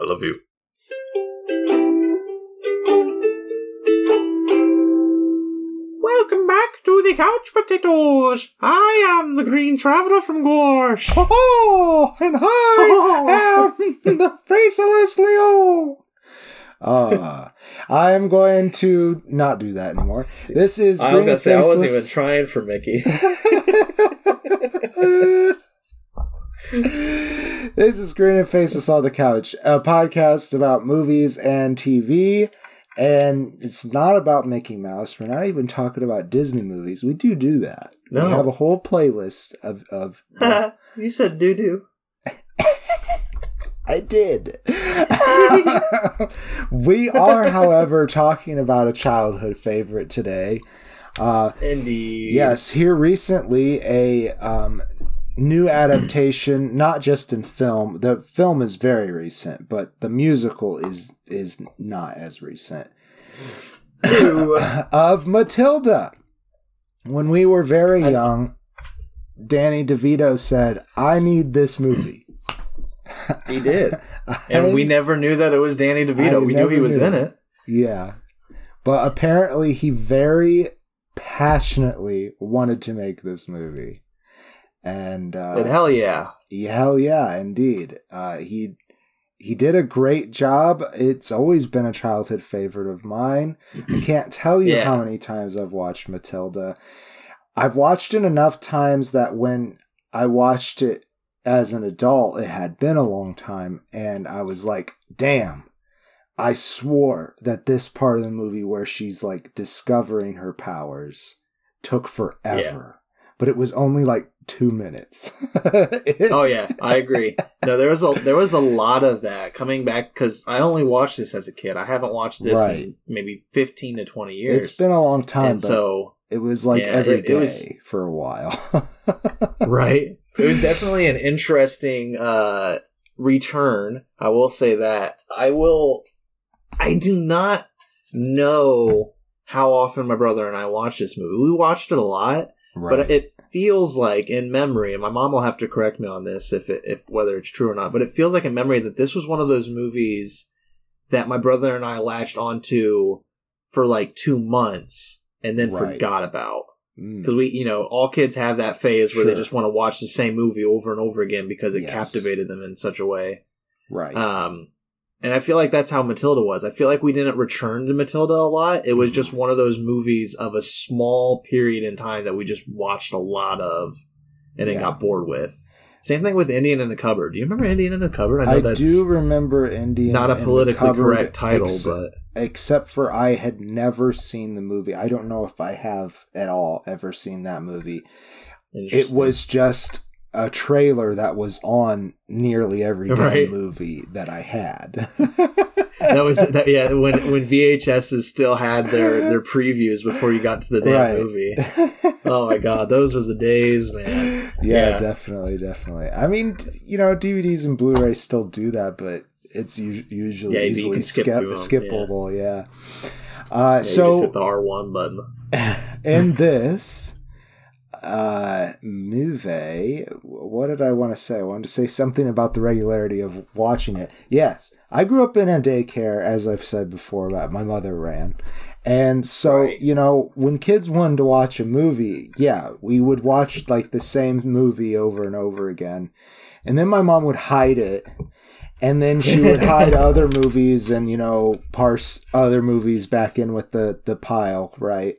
I love you. Welcome back to the Couch Potatoes. I am the Green Traveler from Gorsh. Oh, and I am the faceless Leo. Uh, I am going to not do that anymore. This is I was Green gonna say I wasn't even Faceless- trying for Mickey. this is Green and Faceless on the Couch, a podcast about movies and TV. And it's not about Mickey Mouse. We're not even talking about Disney movies. We do do that. No. We have a whole playlist of. of you said doo doo. I did. we are, however, talking about a childhood favorite today. Uh, Indeed. Yes, here recently a um, new adaptation, not just in film. The film is very recent, but the musical is is not as recent. of Matilda. When we were very young, Danny DeVito said, "I need this movie." He did. And we never knew that it was Danny I DeVito. we knew he was knew. in it. Yeah. But apparently he very passionately wanted to make this movie. And uh But hell yeah. yeah, hell yeah, indeed. Uh he he did a great job. It's always been a childhood favorite of mine. I can't tell you Yeah. how many times I've watched Matilda. I've watched it enough times that when I watched it as an adult, it had been a long time, and I was like, damn. I swore that this part of the movie where she's like discovering her powers took forever. But it was only like two minutes. It- Oh yeah, I agree. No, there was a there was a lot of that coming back because I only watched this as a kid. I haven't watched this Right. in maybe fifteen to twenty years. It's been a long time, so it was like yeah, every it- day it was- for a while. right, it was definitely an interesting uh return. I will say that. I will. I do not know how often my brother and I watched this movie. We watched it a lot. right. But it feels like in memory, and my mom will have to correct me on this if it, if whether it's true or not. But it feels like in memory that this was one of those movies that my brother and I latched onto for like two months and then Right. forgot about Mm. because we, you know, all kids have that phase where they just want to watch the same movie over and over again because it Yes. captivated them in such a way. right. Um, and I feel like that's how Matilda was. I feel like we didn't return to Matilda a lot. It was mhm. just one of those movies of a small period in time that we just watched a lot of and then Yeah. got bored with. Same thing with Indian in the Cupboard. Do you remember Indian in the Cupboard? I, know that's do remember Indian. not a politically Cupboard, correct title, ex- but except for I had never seen the movie. I don't know if I have at all ever seen that movie. It was just a trailer that was on nearly every damn Right. movie that I had. that was that, yeah when when VHSs still had their their previews before you got to the damn Right. movie. Oh my god, those were the days, man. yeah, Yeah. definitely, definitely. I mean, you know, DVDs and Blu-rays still do that, but it's us- usually Yeah, easily skip skip, skippable. Yeah. Uh, Yeah, just so hit the R one button. in this uh movie what did i want to say? I wanted to say something about the regularity of watching it. Yes i grew up in a daycare as i've said before about my mother ran. And so Right. you know when kids wanted to watch a movie yeah we would watch like the same movie over and over again. And then my mom would hide it and then she would hide other movies and you know parse other movies back in with the the pile right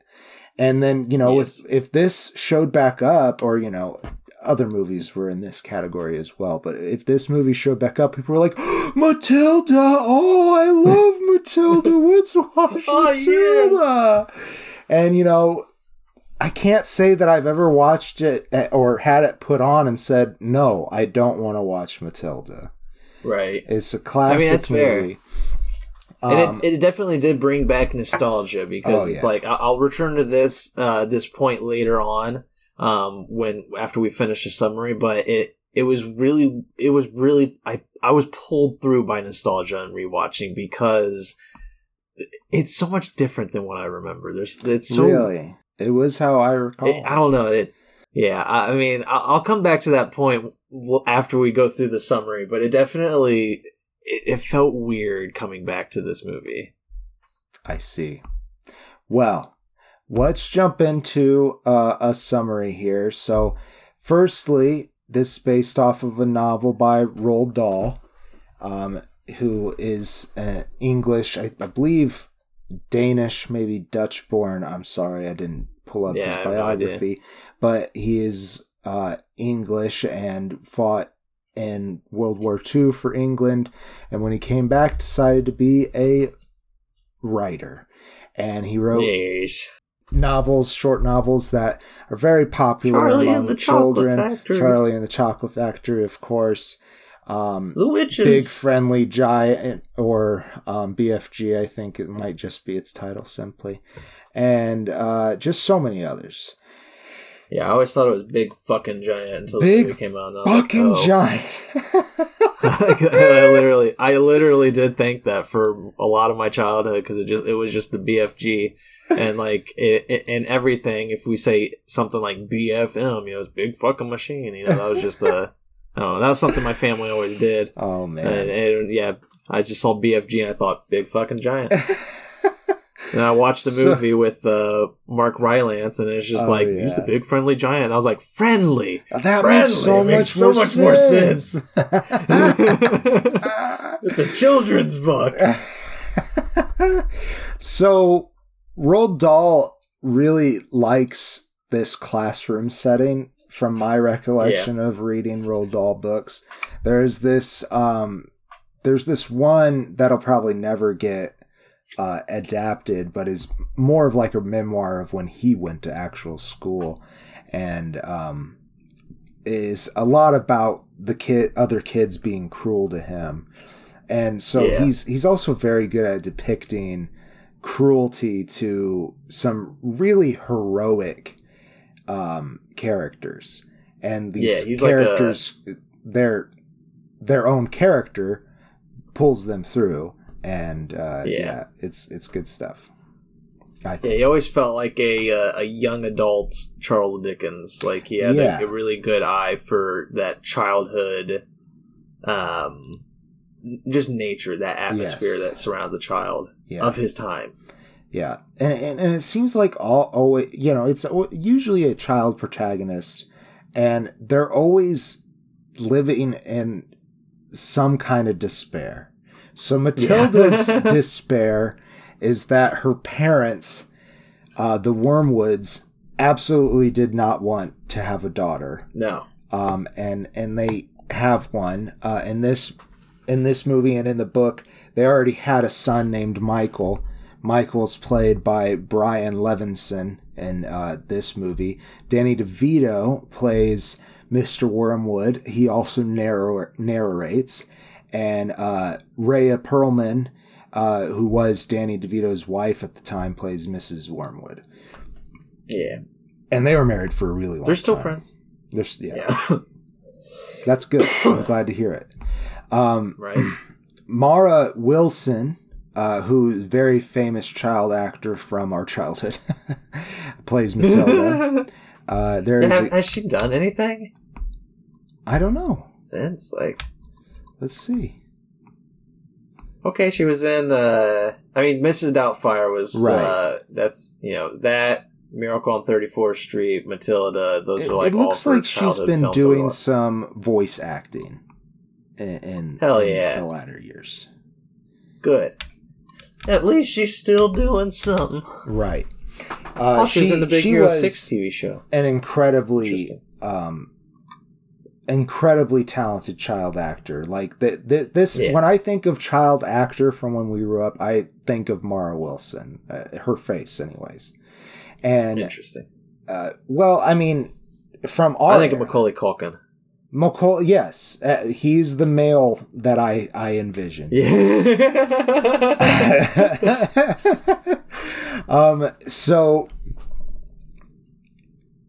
and then you know Yes. if if this showed back up or you know other movies were in this category as well but if this movie showed back up people were like matilda oh i love matilda let's watch Oh, yeah. matilda and you know I can't say that I've ever watched it eh, or had it put on and said, no, I don't want to watch Matilda. Right. It's a classic that's fair. movie. and Um, it, it definitely did bring back nostalgia because Oh, it's yeah. like I'll return to this uh, this point later on um, when after we finish the summary, but it it was really it was really I I was pulled through by nostalgia and rewatching because it's so much different than what I remember. There's it's so really, it was how I recall. it- I don't know. It's yeah. I, I mean, I'll come back to that point after we go through the summary, but it definitely it, it felt weird coming back to this movie. I see. Well, let's jump into uh, a summary here. So, firstly, this is based off of a novel by Roald Dahl, um, who is uh, English, I, I believe Danish, maybe Dutch born. I'm sorry, I didn't pull up Yeah, his have no biography, but he is uh, English and fought in World War II for England. And when he came back, decided to be a writer. And he wrote Yes. novels, short novels that are very popular Charlie among and the Chocolate children. Factory. Charlie and the Chocolate Factory, of course. Um, The witches. Big Friendly Giant, or um, BFG, I think it might just be its title simply. And uh, just so many others. Yeah, I always thought it was big fucking giant until Big the movie came out. was like, Fucking oh. giant. I literally, I literally did think that for a lot of my childhood because it just, it was just the BFG, and like it, it, and everything. If we say something like BFM, you know, it's big fucking machine. You know, that was just a, I don't know, that was something my family always did. oh, man. And, and yeah, I just saw BFG and I thought big fucking giant. and I watched the So- movie with uh, Mark Rylance, and it's just Oh, like he's the big friendly giant. And I was like, friendly. that Friendly. makes so It much, so more, much more sense. it's a children's book. so Roald Dahl really likes this classroom setting from my recollection of reading Roald Dahl books. There's this um there's this one that'll probably never get uh, adapted, but is more of like a memoir of when he went to actual school, and um, is a lot about the kid, other kids being cruel to him, and so Yeah. he's he's also very good at depicting cruelty to some really heroic um, characters, and these Yeah, he's like a- characters, their their own character pulls them through, and uh, yeah. Yeah. it's it's good stuff. I Yeah, he always felt like a uh, a young adult Charles Dickens. Like he had Yeah. a, a really good eye for that childhood, um, just nature, that atmosphere Yes. that surrounds a child Yeah. of his time. Yeah, and, and and it seems like all always you know it's usually a child protagonist, and they're always living in some kind of despair. So Matilda's despair is that her parents, uh, the Wormwoods, absolutely did not want to have a daughter No, um, and and they have one uh, in this in this movie and in the book. They already had a son named Michael. Michael's played by Brian Levinson in uh, this movie. Danny DeVito plays Mr. Wormwood. He also narr- narrates, and uh, Rhea Perlman, uh, who was Danny DeVito's wife at the time, plays Mrs. Wormwood. yeah, And they were married for a really long. Time. They're still time. friends. They're yeah. Yeah, That's good. I'm glad to hear it. Um, right. Mara Wilson, uh, who is very famous child actor from our childhood, plays Matilda. uh, there is, Has, a, has she done anything I don't know. since? Like, Let's see. okay, she was in. uh I mean, Mrs. Doubtfire was. Right. Uh, that's you know that Miracle on Thirty Fourth Street, Matilda. Those It, are like it looks like she's been doing some voice acting in, in, Hell in yeah. the latter years. good. At least she's still doing something. Right. Uh, Oh, she, was in the Big Hero Six TV show. an incredibly um incredibly talented child actor like th- th- this Yeah. when i think of child actor from when we grew up i think of mara wilson uh, her face anyways and Interesting. uh, well i mean from all I think of Macaulay Culkin. Macaulay, yes uh, he's the male that i i envision Yeah. um, so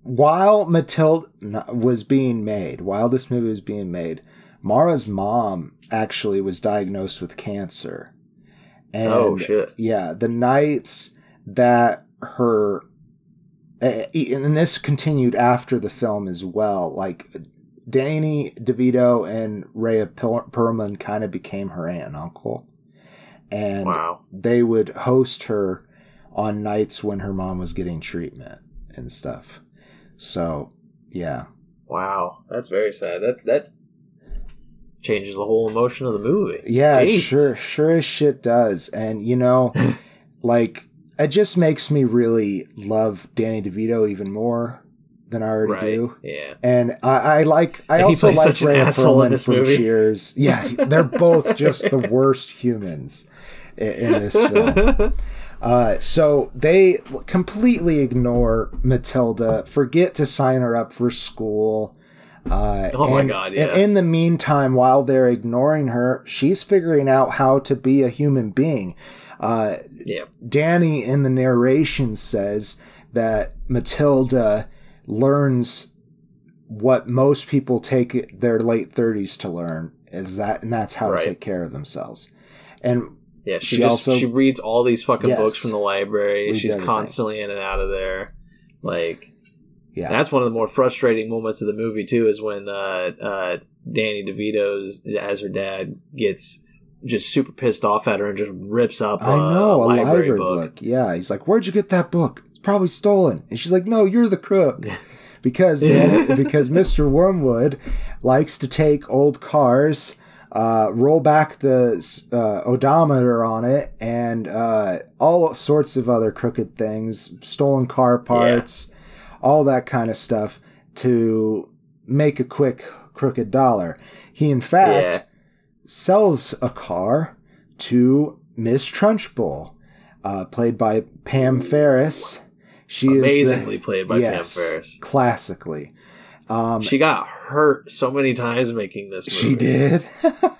while Matilda was being made, while this movie was being made, Mara's mom actually was diagnosed with cancer. Oh, and Oh, shit. Yeah, the nights that her and this continued after the film as well, like Danny DeVito and Rhea Per- Perlman kind of became her aunt and uncle. And Wow. they would host her on nights when her mom was getting treatment and stuff. So, yeah. Wow. That's very sad. That that changes the whole emotion of the movie. Yeah, Jesus. sure, sure as shit does. And you know, like it just makes me really love Danny DeVito even more than I already Right. do. Yeah. And I, I like, I And also like in Perlman this from movie. Cheers. Yeah, they're both just the worst humans i- in this film. Uh, so they completely ignore Matilda, forget to sign her up for school. Uh, Oh my and- God, And in the meantime, while they're ignoring her, she's figuring out how to be a human being. Uh, yeah. Danny in the narration says that Matilda learns what most people take their late 30s to learn is that and that's how Right. to take care of themselves. And Yeah, she, She just also- she reads all these fucking Yes. books from the library. She's everything. constantly in and out of there. Like yeah. that's one of the more frustrating moments of the movie too. Is when uh, uh, Danny DeVito's as her dad gets just super pissed off at her and just rips up. I know, a a library, library book. book. Yeah, he's like, "Where'd you get that book? It's probably stolen." And she's like, "No, you're the crook." Because Danny, because Mr. Wormwood likes to take old cars, uh, roll back the uh, odometer on it, and uh, all sorts of other crooked things, stolen car parts, all that kind of stuff to make a quick crooked dollar. He, in fact, Yeah. sells a car to Miss Trunchbull, uh, played by Pam Ferris. She Amazingly is the, played by yes, Pam Ferris. classically. Um, She got hurt so many times making this movie. she did.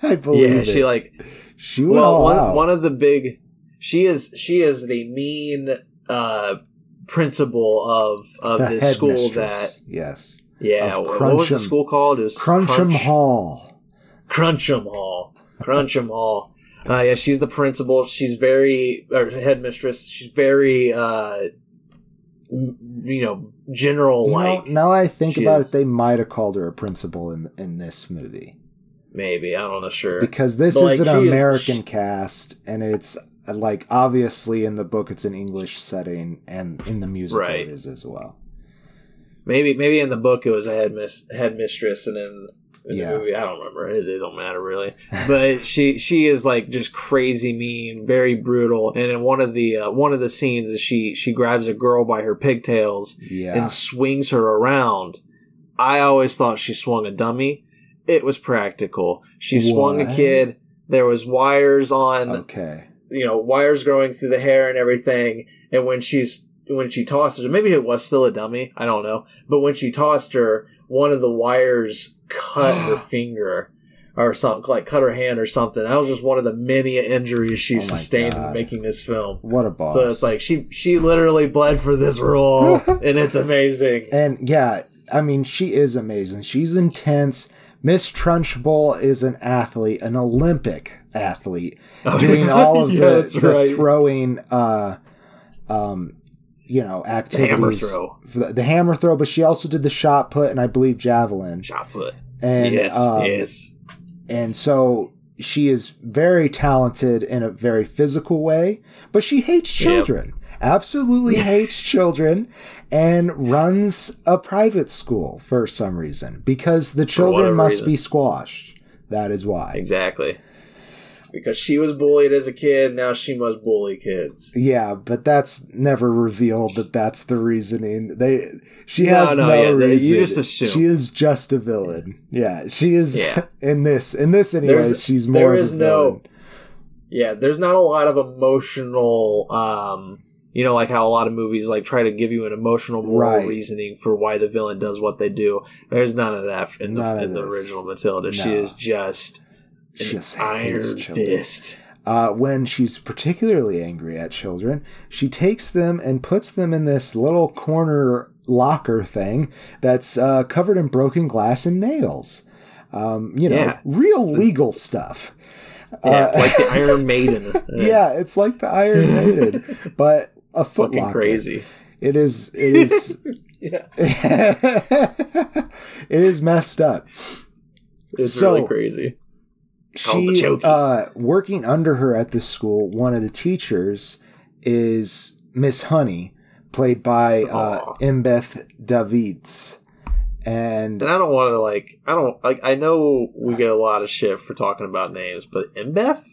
I believe Yeah, it. she like she well one, out. one of the big she is she is the mean uh principal of of the this school that yes, yeah Of what was the school called it was Crunch'em Crunch- Hall. Crunch'em Hall Crunch'em Hall uh, yeah she's the principal she's very or headmistress she's very uh you know general You know, like now I think about is- it, they might have called her a principal in in this movie maybe I don't know sure because this But, is like, an she is- American cast, and it's like obviously in the book it's an English setting, and in the music Right. it is as well. maybe maybe in the book it was a headmis- headmistress and in Yeah. the movie. I don't remember. It, it don't matter really. But she she is like just crazy mean, very brutal. And in one of the uh, one of the scenes, is she she grabs a girl by her pigtails Yeah, and swings her around. I always thought she swung a dummy. It was practical. She swung a kid. There was wires on okay. you know wires growing through the hair and everything and when she's when she tosses her maybe it was still a dummy i don't know but when she tossed her one of the wires cut her finger or something like cut her hand or something that was just one of the many injuries she Oh sustained in making this film What a boss! so it's like she she literally bled for this role and it's amazing and yeah, I mean, she is amazing. She's intense. Miss Trunchbull is an athlete, an Olympic athlete, doing all of Yeah, the, the right. throwing, uh, um, you know, activities. hammer throw. The, the hammer throw, but she also did the shot put and I believe javelin. shot put And yes um, yes and so she is very talented in a very physical way, but she hates Yep. children. Absolutely hates children and runs a private school for some reason because the children must reason. be squashed. That is why. exactly because she was bullied as a kid now she must bully kids Yeah, but that's never revealed that that's the reasoning. They she No, has no, no, yeah, they- you just assume. She is just a villain. Yeah, she is Yeah. in this. In this anyways, There's- she's more there of a is no- villain. Yeah, there's not a lot of emotional, um, you know, like how a lot of movies like try to give you an emotional moral Right. reasoning for why the villain does what they do. There's none of that in the, of in the original Matilda. She is just hates iron fist. Uh, when she's particularly angry at children, she takes them and puts them in this little corner locker thing that's uh, covered in broken glass and nails. Um, you know, Yeah. real legal stuff. Yeah, Uh, like the Iron Maiden. yeah, it's like the Iron Maiden, but a foot fucking crazy. It is. It is. Yeah, it is messed up. it's So- really crazy. She uh working under her at this school one of the teachers is miss honey played by uh Embeth Davidtz and And I don't want to like. I don't like. I know we get a lot of shit for talking about names, but Embeth,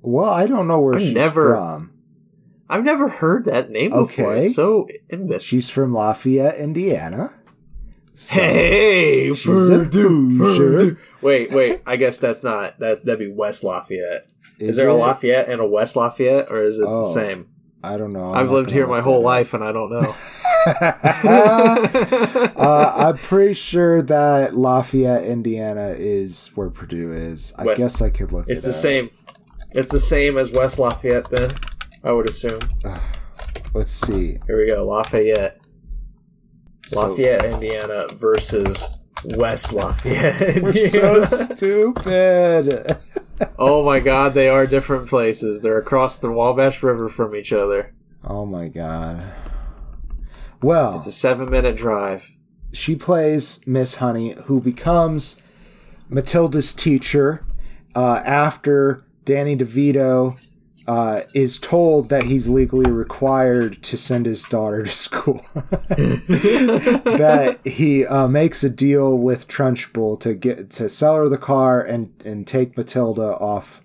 well i don't know where I've she's never- from I've never heard that name before. Okay. It's so Embeth. she's from lafayette indiana So- hey, Purdue. Purdue. Wait, wait. I guess that's not that. That'd be West Lafayette. Is, there a? Lafayette and a West Lafayette, or is it Oh, the same? i don't know I'm I've lived here my whole life, and I don't know. uh, I'm pretty sure that Lafayette, Indiana, is where Purdue is. I West- guess I could look. it's it the up. same. It's the same as West Lafayette, then. I would assume. Let's see. Here we go. Lafayette. So- Lafayette, Indiana versus West Lafayette, We're so stupid. oh my god, they are different places. They're across the Wabash River from each other. Oh my god. Well, It's a seven minute drive. she plays Miss Honey, who becomes Matilda's teacher uh, after Danny DeVito uh, is told that he's legally required to send his daughter to school. that he uh, makes a deal with Trunchbull to get to sell her the car and and take Matilda off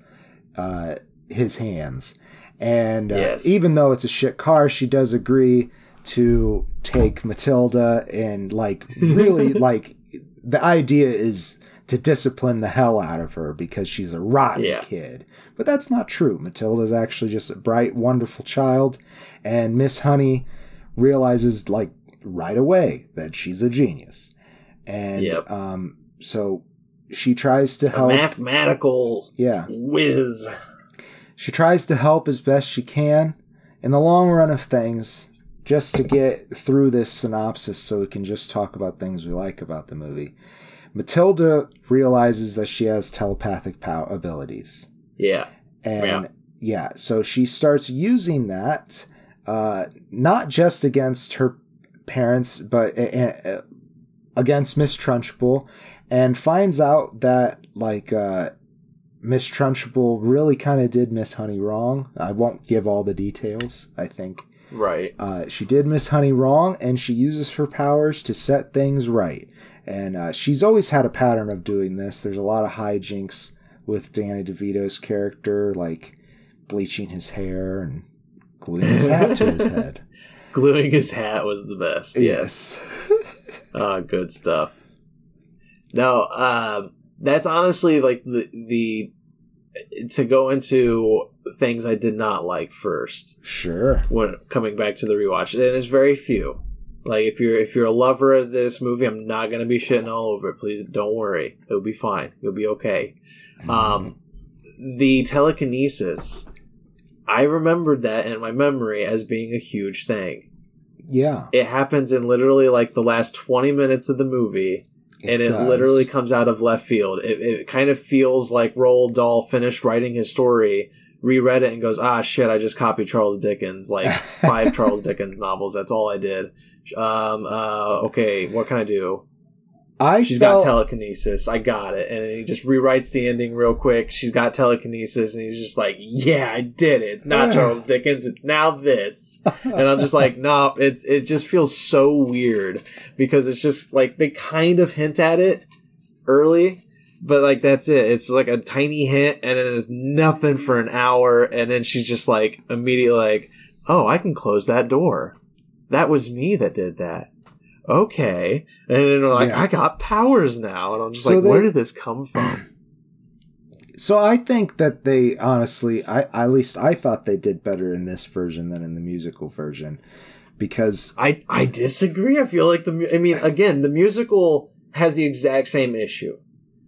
uh, his hands. And uh, Yes. even though it's a shit car, she does agree to take Matilda and like really like the idea is to discipline the hell out of her because she's a rotten Yeah. kid. But that's not true. Matilda's actually just a bright, wonderful child, and Miss Honey realizes like right away that she's a genius. And Yep. um so she tries to A help mathematical yeah. whiz. She tries to help as best she can in the long run of things, just to get through this synopsis so we can just talk about things we like about the movie. Matilda realizes that she has telepathic power abilities. Yeah. And yeah, so she starts using that, uh, not just against her parents, but uh, uh, against Miss Trunchbull, and finds out that, like, uh, Miss Trunchbull really kind of did Miss Honey wrong. I won't give all the details, I think. Right. Uh, she did Miss Honey wrong, and she uses her powers to set things right. And uh, she's always had a pattern of doing this. There's a lot of hijinks with Danny DeVito's character, like bleaching his hair and gluing his hat to his head. Gluing his hat was the best. Yes. Oh, good stuff. No, um, that's honestly like the the to go into things I did not like first Sure. when coming back to the rewatch, and it's very few. Like if you're if you're a lover of this movie, I'm not gonna be shitting all over it. Please don't worry, it'll be fine. You'll be okay. Um, the telekinesis, I remembered that in my memory as being a huge thing. Yeah. It happens in literally like the last 20 minutes of the movie, and it does. literally comes out of left field. It, it kind of feels like Roald Dahl finished writing his story, reread it, and goes, ah, shit, I just copied Charles Dickens, like five Charles Dickens novels. That's all I did. Um, uh, okay, what can I do? I She's felt, got telekinesis. I got it. And he just rewrites the ending real quick. She's got telekinesis, and he's just like, "Yeah, I did it. It's not Charles Dickens. It's now this." And I'm just like, "No, it's it just feels so weird because it's just like they kind of hint at it early, but like that's it. It's like a tiny hint, and then it's nothing for an hour, and then she's just like immediately like, "Oh, I can close that door. That was me that did that." Okay. And then they're like, Yeah. I got powers now. And I'm just So like, where did this come from? So I think that they honestly, I at least I thought they did better in this version than in the musical version, because I, I disagree. I feel like the, I mean, again, the musical has the exact same issue.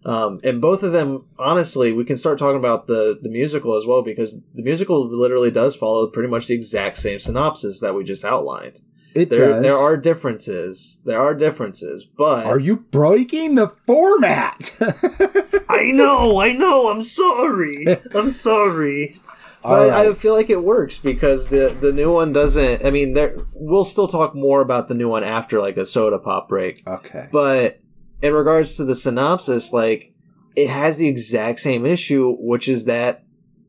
Um, and both of them, honestly, we can start talking about the, the musical as well because the musical literally does follow pretty much the exact same synopsis that we just outlined. It There, does. there are differences. There are differences, but Are you breaking the format? I know, I know. I'm sorry. I'm sorry. But I, I feel like it works because the the new one doesn't. I mean, there we'll still talk more about the new one after like a soda pop break. Okay. But in regards to the synopsis, like it has the exact same issue, which is that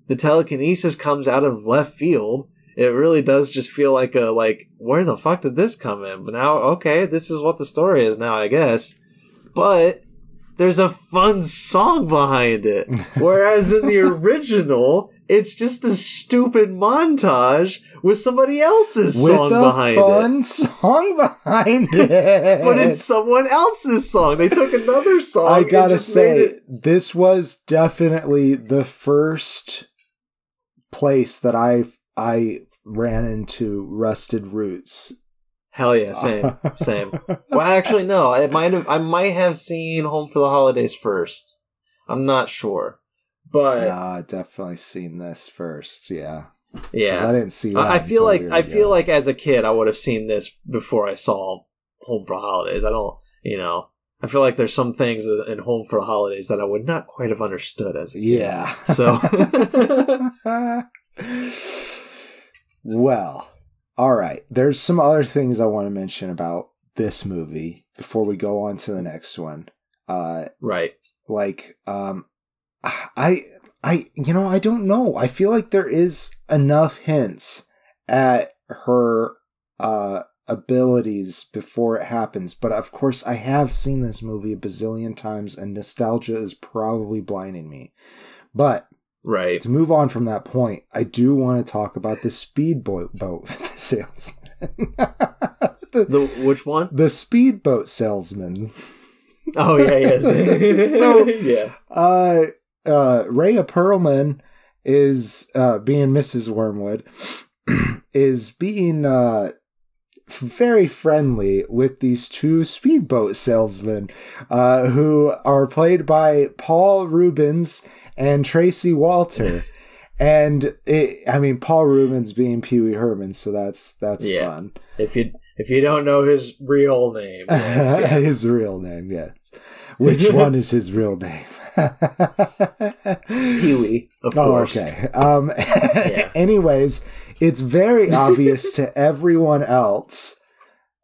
the telekinesis comes out of left field. It really does just feel like a like where the fuck did this come in? But now, okay, this is what the story is now, I guess. But there's a fun song behind it, whereas in the original, it's just a stupid montage with somebody else's With song a behind it. fun song behind it. But it's someone else's song. They took another song. I gotta say, it- this was definitely the first place that I I ran into Rusted Roots. hell yeah, same, same. Well, actually, no. I might have. I might have seen Home for the Holidays first. I'm not sure, but yeah, I definitely seen this first. Yeah, yeah, I didn't see. That I, feel like I ago. feel like as a kid, I would have seen this before I saw Home for the Holidays. I don't, you know. I feel like there's some things in Home for the Holidays that I would not quite have understood as a kid. yeah. So well, all right. There's some other things I want to mention about this movie before we go on to the next one. Uh, right. like um i i you know i don't know i feel like there is enough hints at her uh abilities before it happens but of course i have seen this movie a bazillion times and nostalgia is probably blinding me but Right. to move on from that point i do want to talk about the speedboat boat salesman the, The which one? the speedboat salesman Oh yeah, yes. So- yeah. Uh, uh, Rhea Perlman is uh, being Mrs. Wormwood, is being uh, very friendly with these two speedboat salesmen uh, who are played by Paul Reubens and Tracy Walter. And it, I mean, Paul Reubens being Pee Wee Herman, so that's that's Yeah. fun. If you if you don't know his real name, yes, yeah. his real name, yes. Which one is his real name? Pee Wee, of Oh, course. okay. Um, Yeah. anyways, it's very obvious to everyone else,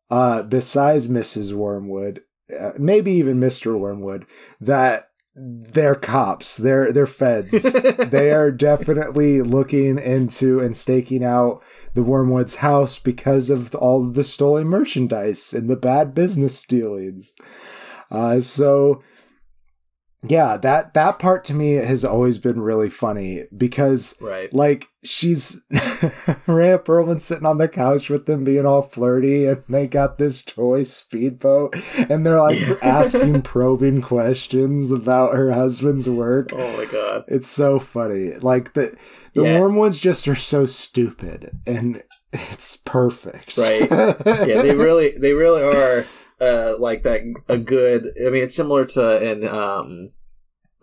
uh, besides Mrs. Wormwood, uh, maybe even Mr. Wormwood, that they're cops. They're they're feds. they are definitely looking into and staking out the Wormwood's house because of all of the stolen merchandise and the bad business dealings. Uh, so yeah, that that part to me has always been really funny because Right. like she's Rhea Perlman sitting on the couch with them being all flirty and they got this toy speedboat and they're like asking probing questions about her husband's work. Oh my god. It's so funny. Like the the Yeah. Wormwoods just are so stupid and it's perfect. Right. Yeah, they really they really are uh like that a good I mean it's similar to in um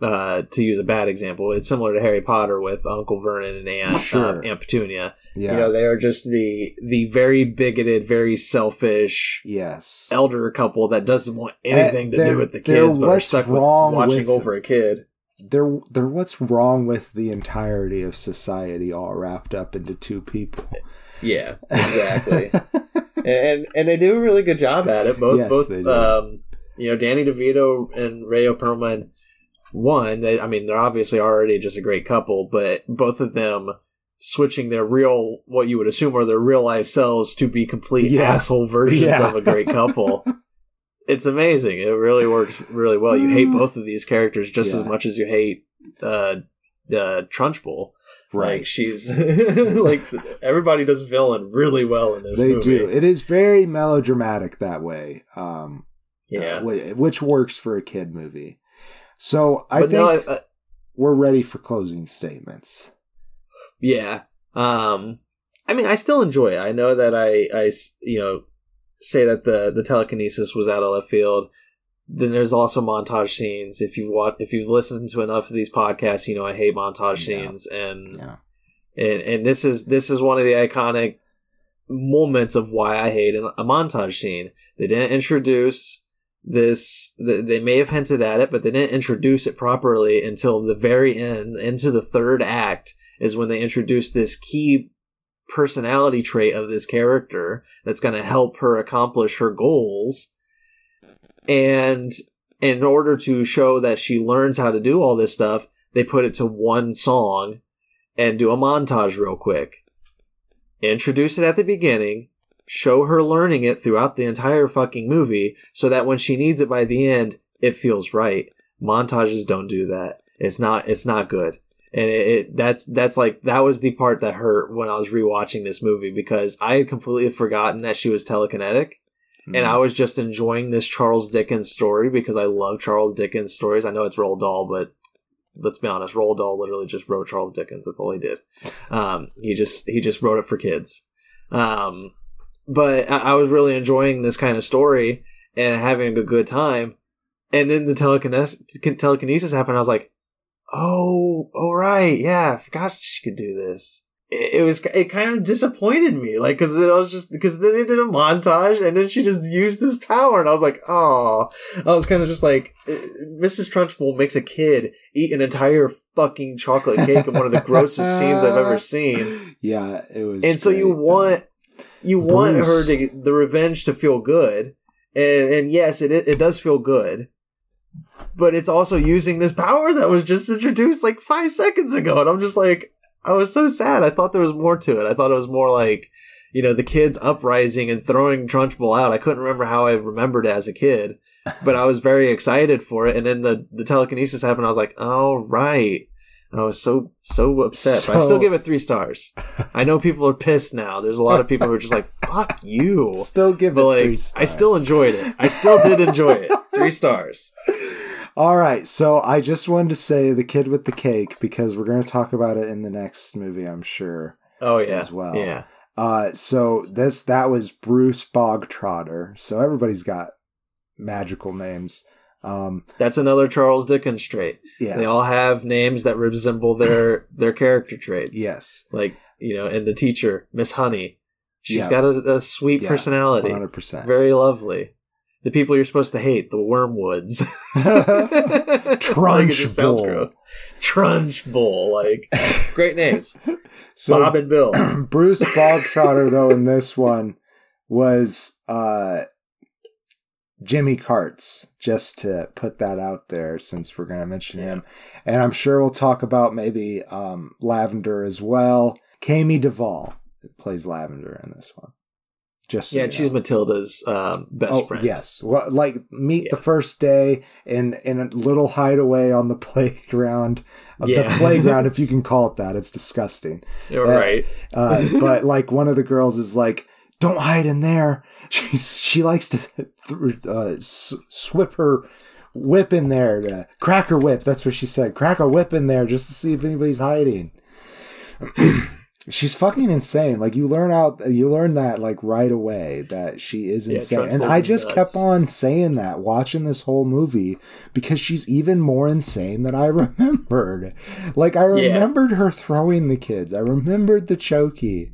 uh to use a bad example, it's similar to Harry Potter with Uncle Vernon and Aunt Sure. uh, Aunt Petunia. yeah. You know, they are just the the very bigoted, very selfish yes. elder couple that doesn't want anything to do with the kids, but are stuck with wrong watching with- over a kid. they're they're what's wrong with the entirety of society all wrapped up into two people. Yeah, exactly. and and they do a really good job at it. Both Yes, both um you know Danny DeVito and Rhea Perlman. One, they, I mean, they're obviously already just a great couple, but both of them switching their real, what you would assume are their real life selves to be complete Yeah. asshole versions Yeah. of a great couple. it's amazing. It really works really well. You hate both of these characters just as much as you hate uh, uh, Trunchbull. Right. Like she's like everybody does villain really well in this they movie. do. It is very melodramatic that way. Um yeah. uh, which works for a kid movie. So I but think no, I- uh, we're ready for closing statements. yeah. Um, I mean, I still enjoy it. I know that I, I, s- you know, say that the the telekinesis was out of left field. Then there's also montage scenes. If you've watched, if you've listened to enough of these podcasts, you know I hate montage Yeah. scenes, and Yeah. and and this is this is one of the iconic moments of why I hate a montage scene. They didn't introduce this. th- They may have hinted at it, but they didn't introduce it properly until the very end, into the third act, is when they introduce this key personality trait of this character that's going to help her accomplish her goals. And in order to show that she learns how to do all this stuff, they put it to one song and do a montage real quick. Introduce it at the beginning, show her learning it throughout the entire fucking movie so that when she needs it by the end, it feels right. Montages don't do that. It's not, it's not good. And it, it that's, that's like, that was the part that hurt when I was rewatching this movie because I had completely forgotten that she was telekinetic. And I was just enjoying this Charles Dickens story because I love Charles Dickens stories. I know it's Roald Dahl, but let's be honest, Roald Dahl literally just wrote Charles Dickens. That's all he did. Um, he just he just wrote it for kids. Um, but I, I was really enjoying this kind of story and having a good time. And then the telekinesis, telekinesis happened. I was like, oh, all right, yeah, I forgot she could do this. It, it was it kind of disappointed me, like because I was just because then they did a montage and then she just used his power, and I was like, oh, I was kind of just like, uh, Mrs. Trunchbull makes a kid eat an entire fucking chocolate cake in one of the grossest scenes I've ever seen. Yeah, it was. And so you want you want her to the revenge to feel good, and and yes, it it does feel good, but it's also using this power that was just introduced like five seconds ago, and I'm just like, I was so sad. I thought there was more to it. I thought it was more like. You know, the kids uprising and throwing Trunchbull out. I couldn't remember how I remembered it as a kid, but I was very excited for it. And then the, the telekinesis happened. I was like, oh, right. And I was so, so upset. but I still give it three stars. I know people are pissed now. There's a lot of people who are just like, fuck you. Still give But it like, three I still enjoyed it. I still did enjoy it. Three stars. All right, so I just wanted to say the kid with the cake because we're going to talk about it in the next movie, I'm sure. Oh, yeah. As well. Yeah. Uh, so this that was Bruce Bogtrotter. So everybody's got magical names. Um, That's another Charles Dickens trait. yeah. They all have names that resemble their, their character traits. yes. Like, you know, and the teacher, Miss Honey. She's Yeah. got a, a sweet Yeah, personality. 100%. Very lovely. The people you're supposed to hate, the Wormwoods. Trunch gross. Trunch Bull. Like, great names. so Bob and Bill. Bruce Bogtrotter, though, in this one was uh, Jimmy Karz, just to put that out there since we're going to mention him. And I'm sure we'll talk about maybe um, Lavender as well. Kiami Davael plays Lavender in this one. Just so Yeah, you and she's. Matilda's um, best Oh, friend. yes. Well, like meet Yeah. the first day in in a little hideaway on the playground. Uh, Yeah. The playground, if you can call it that, it's disgusting. You're right. Uh, but like one of the girls is like, "Don't hide in there." She's she likes to th- uh, swip her whip in there, to crack her whip. That's what she said. Crack a whip in there just to see if anybody's hiding. She's fucking insane. Like you learn out, you learn that like right away that she is Yeah, insane. And I just nuts. kept on saying that watching this whole movie because she's even more insane than I remembered. Like I Yeah. remembered her throwing the kids. I remembered the chokey,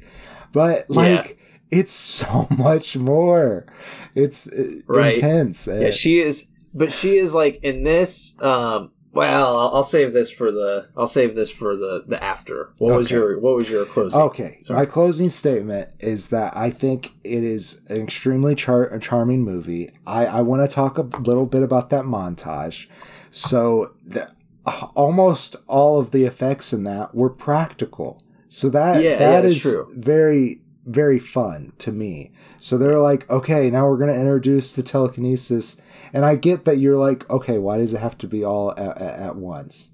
but like it's so much more. It's uh, Right. intense. Yeah, she is, but she is like in this. Um, well, I'll, I'll save this for the. I'll save this for the the after. What was Okay. your What was your closing? Okay, my closing statement is that I think it is an extremely char- a charming movie. I, I want to talk a little bit about that montage. So, the, almost all of the effects in that were practical. So that Yeah, yeah, that that's is true. very very fun to me. So they're like, okay, now we're going to introduce the telekinesis, and I get that you're like, okay, why does it have to be all at, at, once?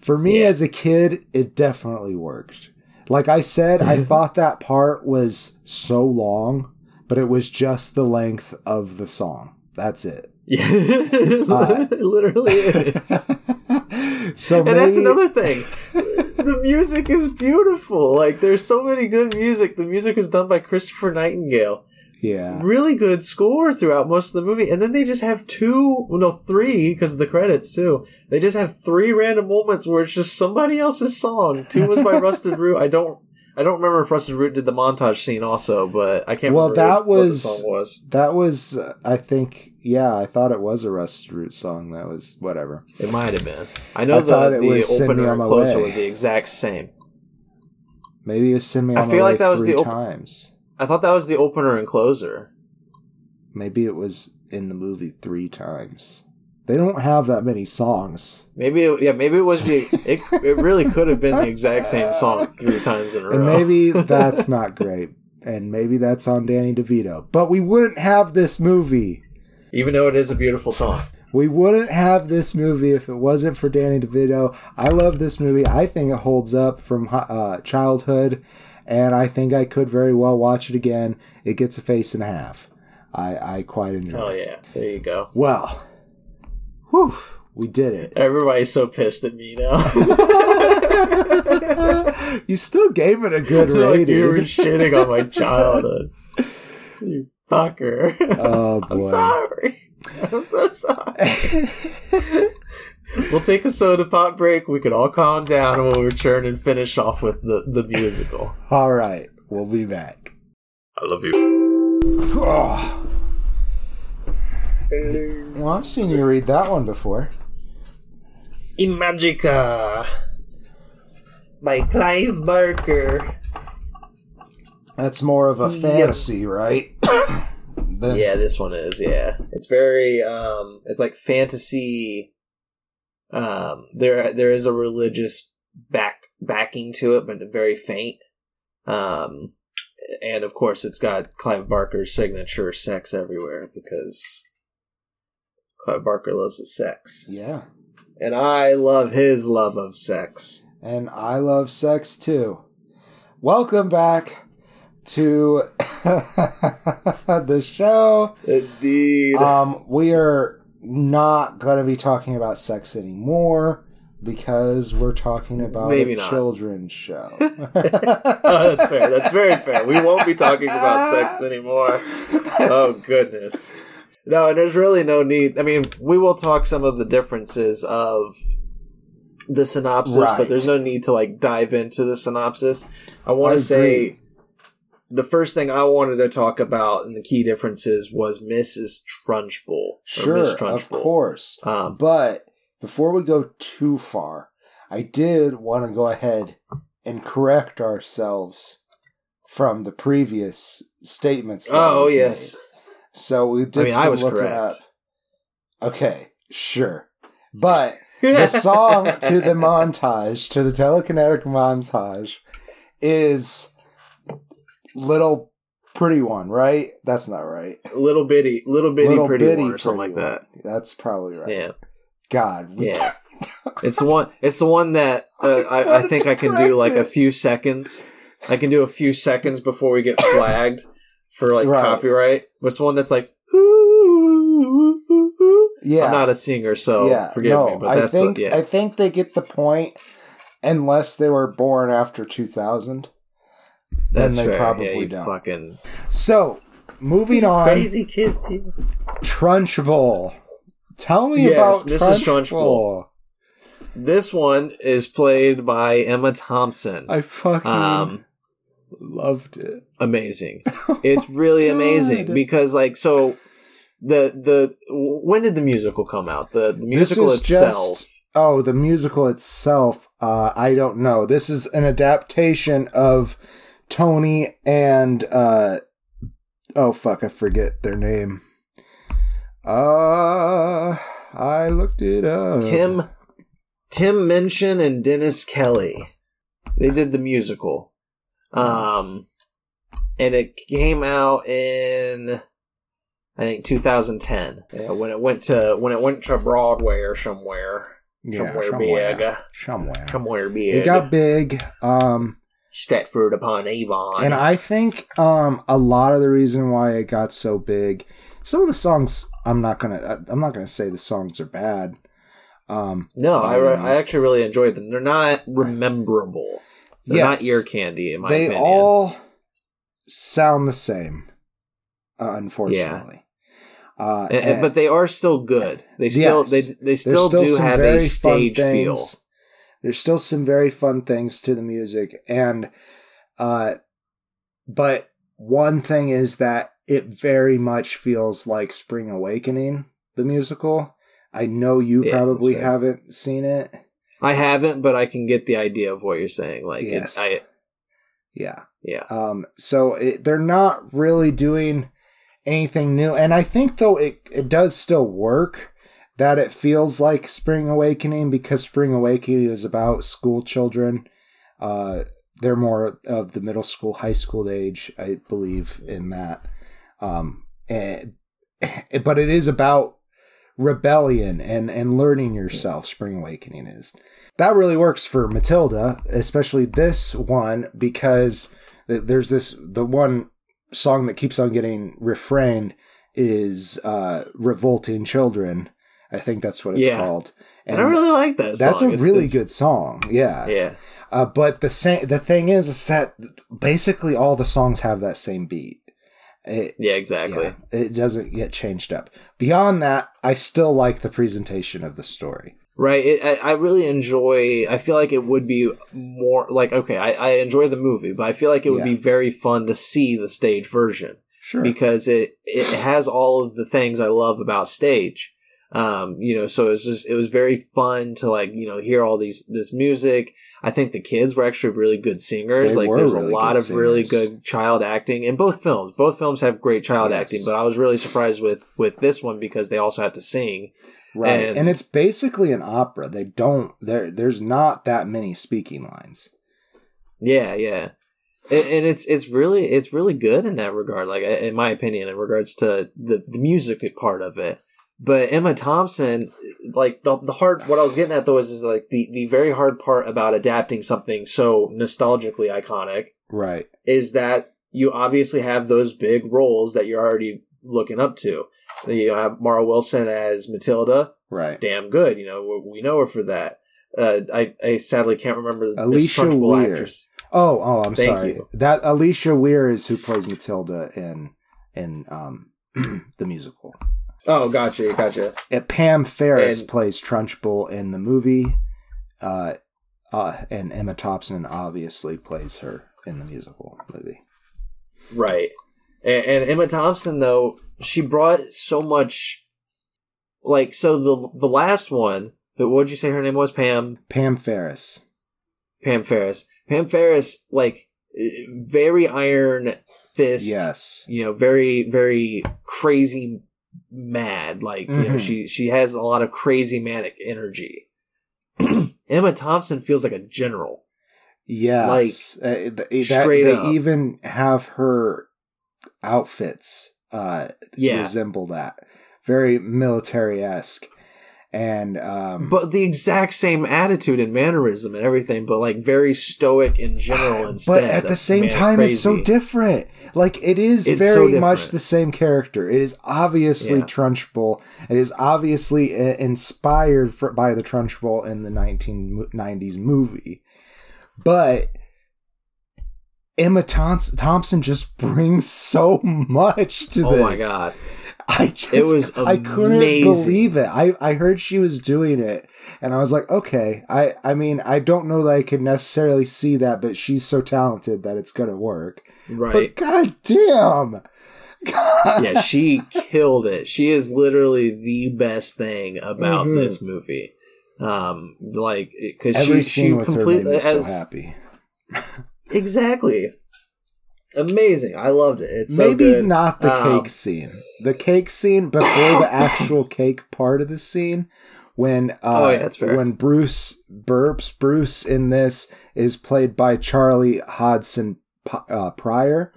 For me Yeah. as a kid, it definitely worked. Like I said, I thought that part was so long, but it was just the length of the song. That's it. Yeah, Uh, it literally is. so and maybe, that's another thing. the music is beautiful. Like there's so many good music. The music was done by Christopher Nightingale. Yeah. Really good score throughout most of the movie, and then they just have two, no, three, because of the credits too. They just have three random moments where it's just somebody else's song. Two was by Rusted Root. I don't, I don't remember if Rusted Root did the montage scene also, but I can't. Well, remember that what the was- song was. That was, uh, I think, yeah, I thought it was a Rusted Root song. That was whatever. It might have been. I know I the, it the was opener and closer were the exact same. Maybe it's send me I on feel the way like that was three the op- times. I thought that was the opener and closer. Maybe it was in the movie three times. They don't have that many songs. Maybe it, yeah, maybe it was the it. It really could have been the exact same song three times in a row. And maybe that's not great. And maybe that's on Danny DeVito. But we wouldn't have this movie. even though it is a beautiful song. We wouldn't have this movie if it wasn't for Danny DeVito. I love this movie. I think it holds up from uh, childhood, and I think I could very well watch it again. It gets a face and a half. I, I quite enjoy oh, it. Oh yeah, there you go. Well, whew, we did it. Everybody's so pissed at me now. you still gave it a good like you were rating. shitting on my childhood. You fucker. Oh boy. I'm sorry. I'm so sorry. We'll take a soda pop break. We can all calm down, and we'll return and finish off with the, the musical. All right, we'll be back. I love you. Oh. Well, I've seen you read that one before. Imajica by Clive Barker. That's more of a Yep. fantasy, right? Than- Yeah, this one is. Yeah, it's very. um It's like fantasy. Um, there there is a religious back backing to it, but very faint. Um, and of course, it's got Clive Barker's signature "sex everywhere" because Clive Barker loves the sex, Yeah. and I love his love of sex. And I love sex too. Welcome back to the show. Indeed. Um, we are not going to be talking about sex anymore because we're talking about Maybe a not. children's show. oh, that's fair. That's very fair. We won't be talking about sex anymore. Oh goodness. No, and there's really no need. I mean, we will talk some of the differences of the synopsis, Right. but there's no need to like dive into the synopsis. I want to say. The first thing I wanted to talk about and the key differences was Mrs. Trunchbull. Sure, Miss of course. Um, But before we go too far, I did want to go ahead and correct ourselves from the previous statements. oh yes. made. So we did I mean, some I was correct. up. Okay, sure. But the song to the montage, to the telekinetic montage, is Little Pretty One, right? That's not right. little bitty, little bitty, Little pretty Bitty one or something like Pretty that. That's probably right. Yeah. God. Yeah. it's the one. It's the one that uh, I, I think I can do like a few seconds. I can do a few seconds before we get flagged for like Right. copyright. But it's the one that's like. Yeah. I'm not a singer, so yeah. forgive no, me. But that's I think the, yeah. I think they get the point unless they were born after 2000. That's they fair. probably yeah, don't. Fucking So, moving on, crazy kids here. Trunchbull. Tell me Yes, about Mrs. Trunchbull. This one is played by Emma Thompson. I fucking Um, loved it. amazing. It's really amazing because like so the the when did the musical come out? The, the musical itself. just oh the musical itself. Uh, I don't know. This is an adaptation of Tony and uh, oh fuck, I forget their name. Uh, I looked it up. Tim Tim Minchin and Dennis Kelly. They did the musical. Um and it came out in I think 2010. Yeah, when it went to when it went to Broadway or somewhere. Yeah, somewhere somewhere. big. Somewhere. Somewhere big. It got big. Um, Stratford upon Avon. and I think um a lot of the reason why it got so big. Some of the songs I'm not gonna I'm not gonna say the songs are bad. Um, No, I, re- I actually really enjoyed them. They're not rememberable. They're not ear candy, in my they opinion. all sound the same, uh, unfortunately. Uh, And- and- but they are still good. They still Yes. they they there's still, do have a stage feel. There's still some very fun things to the music, and uh, but one thing is that it very much feels like Spring Awakening, the musical. I know you Yeah, probably haven't seen it. I haven't, but I can get the idea of what you're saying. Like, it- Yes. I Yeah. Yeah. Um, so it, they're not really doing anything new, and I think though it it does still work that it feels like Spring Awakening because Spring Awakening is about school children. Uh, they're more of the middle school, high school age, I believe, in that. Um, and, but it is about rebellion and and learning yourself. Spring Awakening is that really works for Matilda, especially this one because there's this the one song that keeps on getting refrained is uh, "Revolting Children." I think that's what it's Yeah. called. And, I really like that. that's song. a It's- really it's- good song. Yeah. Yeah. Uh, but the same the thing is, is that basically all the songs have that same beat. It, Yeah. Exactly. yeah, it doesn't get changed up. Beyond that, I still like the presentation of the story. Right. It, I, I really enjoy. I feel like it would be more like okay. I, I enjoy the movie, but I feel like it would Yeah. be very fun to see the stage version Sure. because it it has all of the things I love about stage. Um, you know, so it was just it was very fun to like you know hear all these this music. I think the kids were actually really good singers. They like there's really a lot of really good child acting in both films. Both films have great child Yes. acting, but I was really surprised with with this one because they also have to sing. right. and- And, it's basically an opera. They don't there there's not that many speaking lines. Yeah, yeah, and, and it's it's really it's really good in that regard. Like in my opinion, in regards to the the music part of it. But Emma Thompson, like the the hard what I was getting at though is, is like the the very hard part about adapting something so nostalgically iconic Right. is that you obviously have those big roles that you're already looking up to. You have Mara Wilson as Matilda, Right. damn good. You know we- know her for that. Uh, I I sadly can't remember the Alicia Weir. actress. Oh, oh, I'm Thank sorry. you. That Alicia Weir is who plays Matilda in in um the musical. Oh, gotcha, gotcha. Uh, Pam Ferris And- plays Trunchbull in the movie, uh, uh, and Emma Thompson obviously plays her in the musical movie. Right. And, and Emma Thompson, though, she brought so much. Like, so the the last one, what would you say her name was? Pam Pam Ferris. Pam Ferris. Pam Ferris, like, eh, very iron fist. Yes. You know, very very crazy mad. Like, you know, Mhm. she she has a lot of crazy manic energy. Emma Thompson feels like a general. Yes. uh, th- that- they even have her outfits uh, Yeah. resemble that. Very military esque. And um, but the exact same attitude and mannerism and everything, but like very stoic in general instead. But at the same manic time, it's so different. Like it is It's very so much the same character. It is obviously Yeah. Trunchbull. It is obviously uh, inspired for, by the Trunchbull in the 1990s movie. But Emma Thompson just brings so much to Oh this. Oh my god! I just It was I couldn't believe it. I, I heard she was doing it and I was like, okay. I, I mean, I don't know that I could necessarily see that, but she's so talented that it's gonna work. Right? But god damn. yeah, she killed it. She is literally the best thing about Mhm. this movie. Um, like because Every she scene she with her made completely me so happy. exactly amazing. I loved it. It's so Maybe good. not the Um, cake scene. The cake scene before the actual cake part of the scene. When uh, Oh, yeah, when Bruce burps, Bruce in this is played by Charlie Hodson uh, Pryor.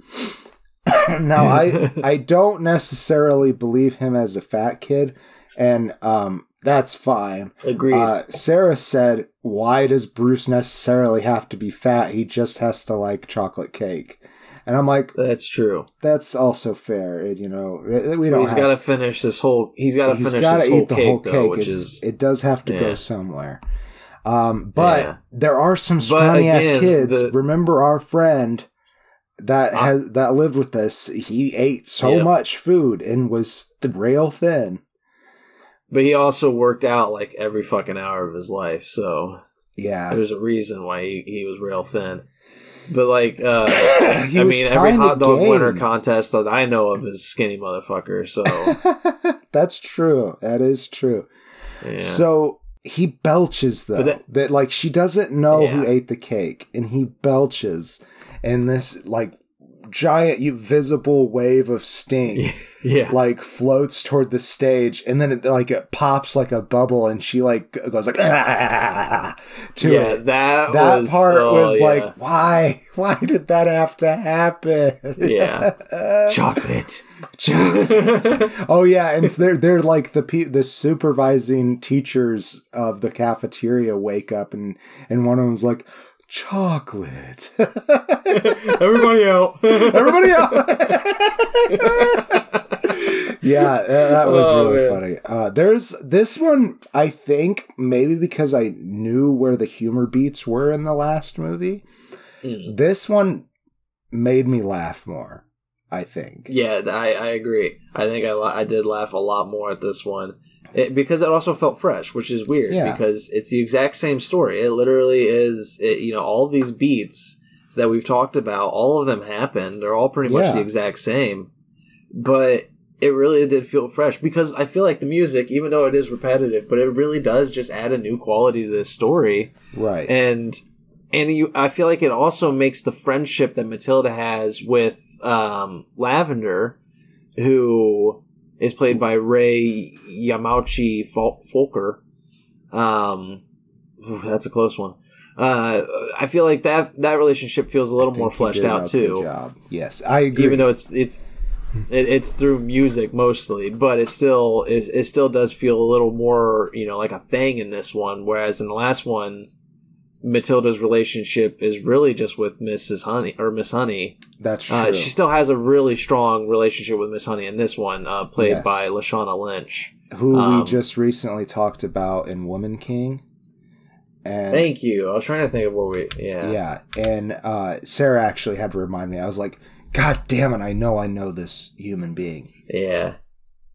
now I I don't necessarily believe him as a fat kid, and um, that's fine. Agreed. Uh, Sarah said, "Why does Bruce necessarily have to be fat? He just has to like chocolate cake." And I'm like, That's true. that's also fair. It- You know, it- we don't. He's got to finish this whole. He's got to finish this whole cake, whole though, which is it does have to Yeah. go somewhere. Um, but Yeah. there are some scrawny ass kids. the- Remember our friend that Uh, has that lived with us. He ate so Yeah. much food and was rail thin. But he also worked out like every fucking hour of his life, so Yeah, there's a reason why he, he was real thin. But like, uh, I mean, every hot dog winner contest that I know of is skinny motherfucker. So That's true. That is true. yeah. So he belches though. That, that- like she doesn't know who ate the cake, and he belches, and this like giant, you visible wave of sting. Yeah. like floats toward the stage and then it like it pops like a bubble and she like goes like "Ah," to yeah, it that that was, part oh, was yeah. like why why did that have to happen Yeah. chocolate. oh yeah and so they're they're like the pe- the supervising teachers of the cafeteria wake up and and one of them's like chocolate Everybody out. everybody out yeah that, that was Oh, really man. funny uh there's this one i think maybe because i knew where the humor beats were in the last movie Mm. this one made me laugh more i think Yeah, I, I agree. I think I, I did laugh a lot more at this one it, because it also felt fresh, which is weird Yeah. because it's the exact same story. It literally is, it, you know, all these beats that we've talked about, all of them happened. They're all pretty much Yeah. the exact same, but it really did feel fresh because I feel like the music, even though it is repetitive, but it really does just add a new quality to this story right and and you i feel like it also makes the friendship that matilda has with um lavender who is played by Rei Yamauchi Fulker. Um that's a close one. Uh i feel like that that relationship feels a little more fleshed out too. yes i agree. Even though it's it's it, it's through music mostly, but it still it, it still does feel a little more you know like a thing in this one. Whereas in the last one, Matilda's relationship is really just with Mrs. Honey or Miss Honey. that's true Uh, she still has a really strong relationship with Miss Honey in this one, uh, played Yes. by Lashana Lynch. who we um, just recently talked about in woman king and Thank you. I was trying to think of where we yeah Yeah, and uh, Sarah actually had to remind me. I was like, "God damn it! I know, I know this human being." Yeah.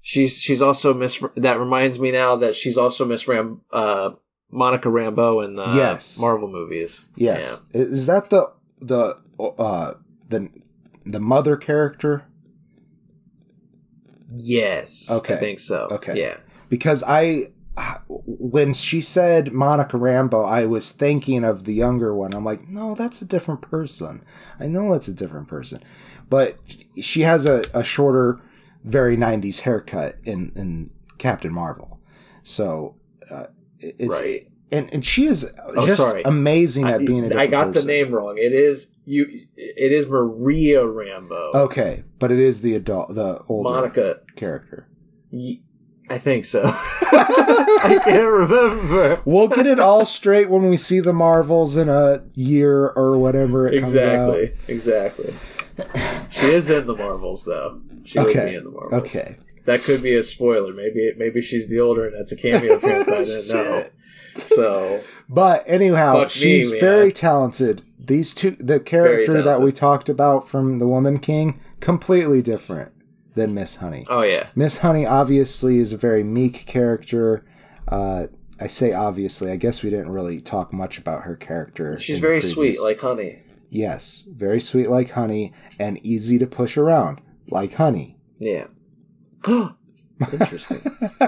She's she's also Miss. That reminds me now that she's also Miss Ram, uh, Monica Rambeau in the Yes. Marvel movies. Yes, is that the the uh the the mother character? Yes. Okay. I think so. Okay. Yeah. Because I, when she said Monica Rambeau, I was thinking of the younger one. I'm like, no, that's a different person. I know that's a different person, but she has a, a shorter, very '90s haircut in in Captain Marvel, so it's right. and and she is Oh, just amazing at being a I, I got person. the name wrong. It is you. It is Maria Rambeau. Okay, but it is the adult, the older Monica. character. Ye- I think so. I can't remember. We'll get it all straight when we see the Marvels in a year or whatever it comes out. Exactly. Exactly. She is in the Marvels, though. She would Okay. be in the Marvels. Okay. That could be a spoiler. Maybe maybe she's the older, and that's a cameo appearance I didn't know. So But anyhow, Fuck me, she's man. very talented. These two, the character that we talked about from The Woman King, completely different than Miss Honey. oh yeah, Miss Honey obviously is a very meek character. Uh, I say obviously. I guess we didn't really talk much about her character. she's very sweet, like honey. yes, very sweet like honey, and easy to push around like honey. Yeah. Interesting.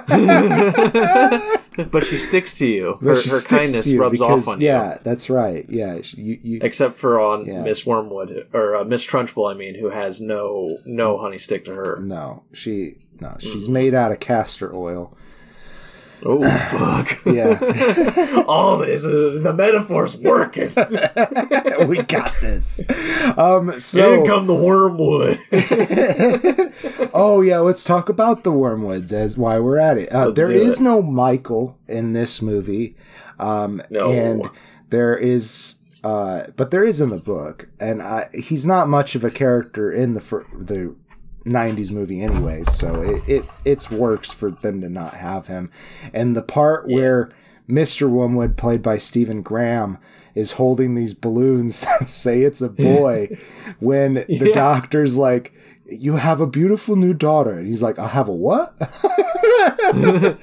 but she sticks to you. Her, her kindness you rubs because- off on you. Yeah, that's right. Yeah, you, you, Except for on Yeah. Miss Wormwood or uh, Miss Trunchbull, I mean, who has no no honey stick to her. no, she no, she's Mm-hmm. made out of castor oil. Oh fuck! Yeah. All this uh, the metaphor's working. we got this. Um, so come the wormwood. oh yeah, let's talk about the wormwoods as why we're at it. Uh, there is it. no Michael in this movie, um, No. and there is, uh, but there is in the book, and I, he's not much of a character in the fir- the. 90s movie anyways so it, it it's works for them to not have him. And the part where mr wormwood played by stephen graham is holding these balloons that say it's a boy when the Yeah. doctor's like you have a beautiful new daughter and he's like i have a what?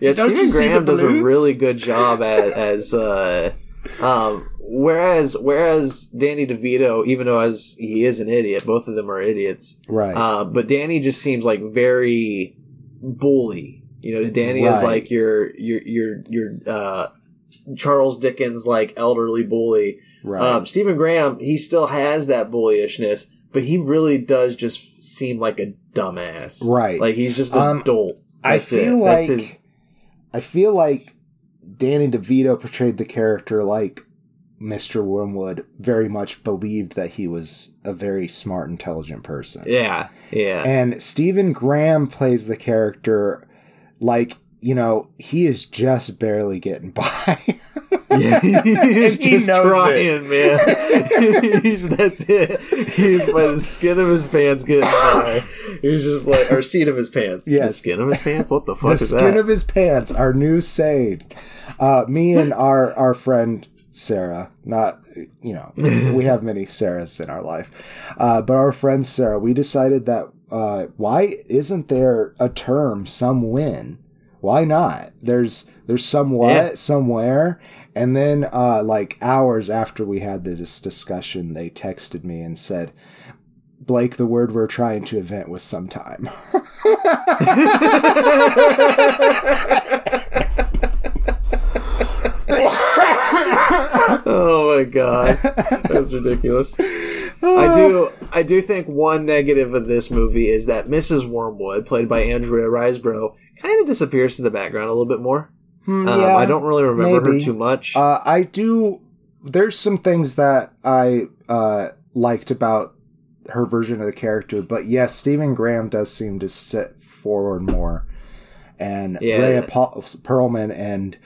Yeah, Don't Stephen you see the Graham does a really good job at, as uh, um, whereas whereas Danny DeVito, even though as he is an idiot, both of them are idiots. right Uh, but Danny just seems like very bully. You know, Danny is like your your your your uh, Charles Dickens like elderly bully. Right. Um, Stephen Graham, he still has that bullyishness, but he really does just seem like a dumbass. Right. Like he's just an Um, adult. I feel it. like That's his. I feel like Danny DeVito portrayed the character like Mr. Wormwood very much believed that he was a very smart, intelligent person. Yeah, yeah. And Stephen Graham plays the character like, you know, he is just barely getting by. Yeah, he's he just trying, man. he's, that's it. He's by the skin of his pants getting by. He's just like, or seat of his pants. The skin of his pants? What the fuck the is skin of his pants, our new saying. Uh, me and our, our friend Sarah, not, you know, we have many Sarahs in our life, uh, but our friend Sarah, we decided that uh, why isn't there a term, some win? Why not? There's there's somewhat Yeah. somewhere, and then uh, like hours after we had this discussion, they texted me and said, "Blake, the word we're trying to invent was sometime." oh my god. That's ridiculous. I do I do think one negative of this movie is that Mrs. Wormwood, played by Andrea Riseborough, kind of disappears to the background a little bit more. Hmm, Um, yeah. I don't really remember maybe. her too much. Uh, I do. There's some things that I uh, liked about her version of the character, but yes, Stephen Graham does seem to sit forward more, and Yeah. Rhea Perlman and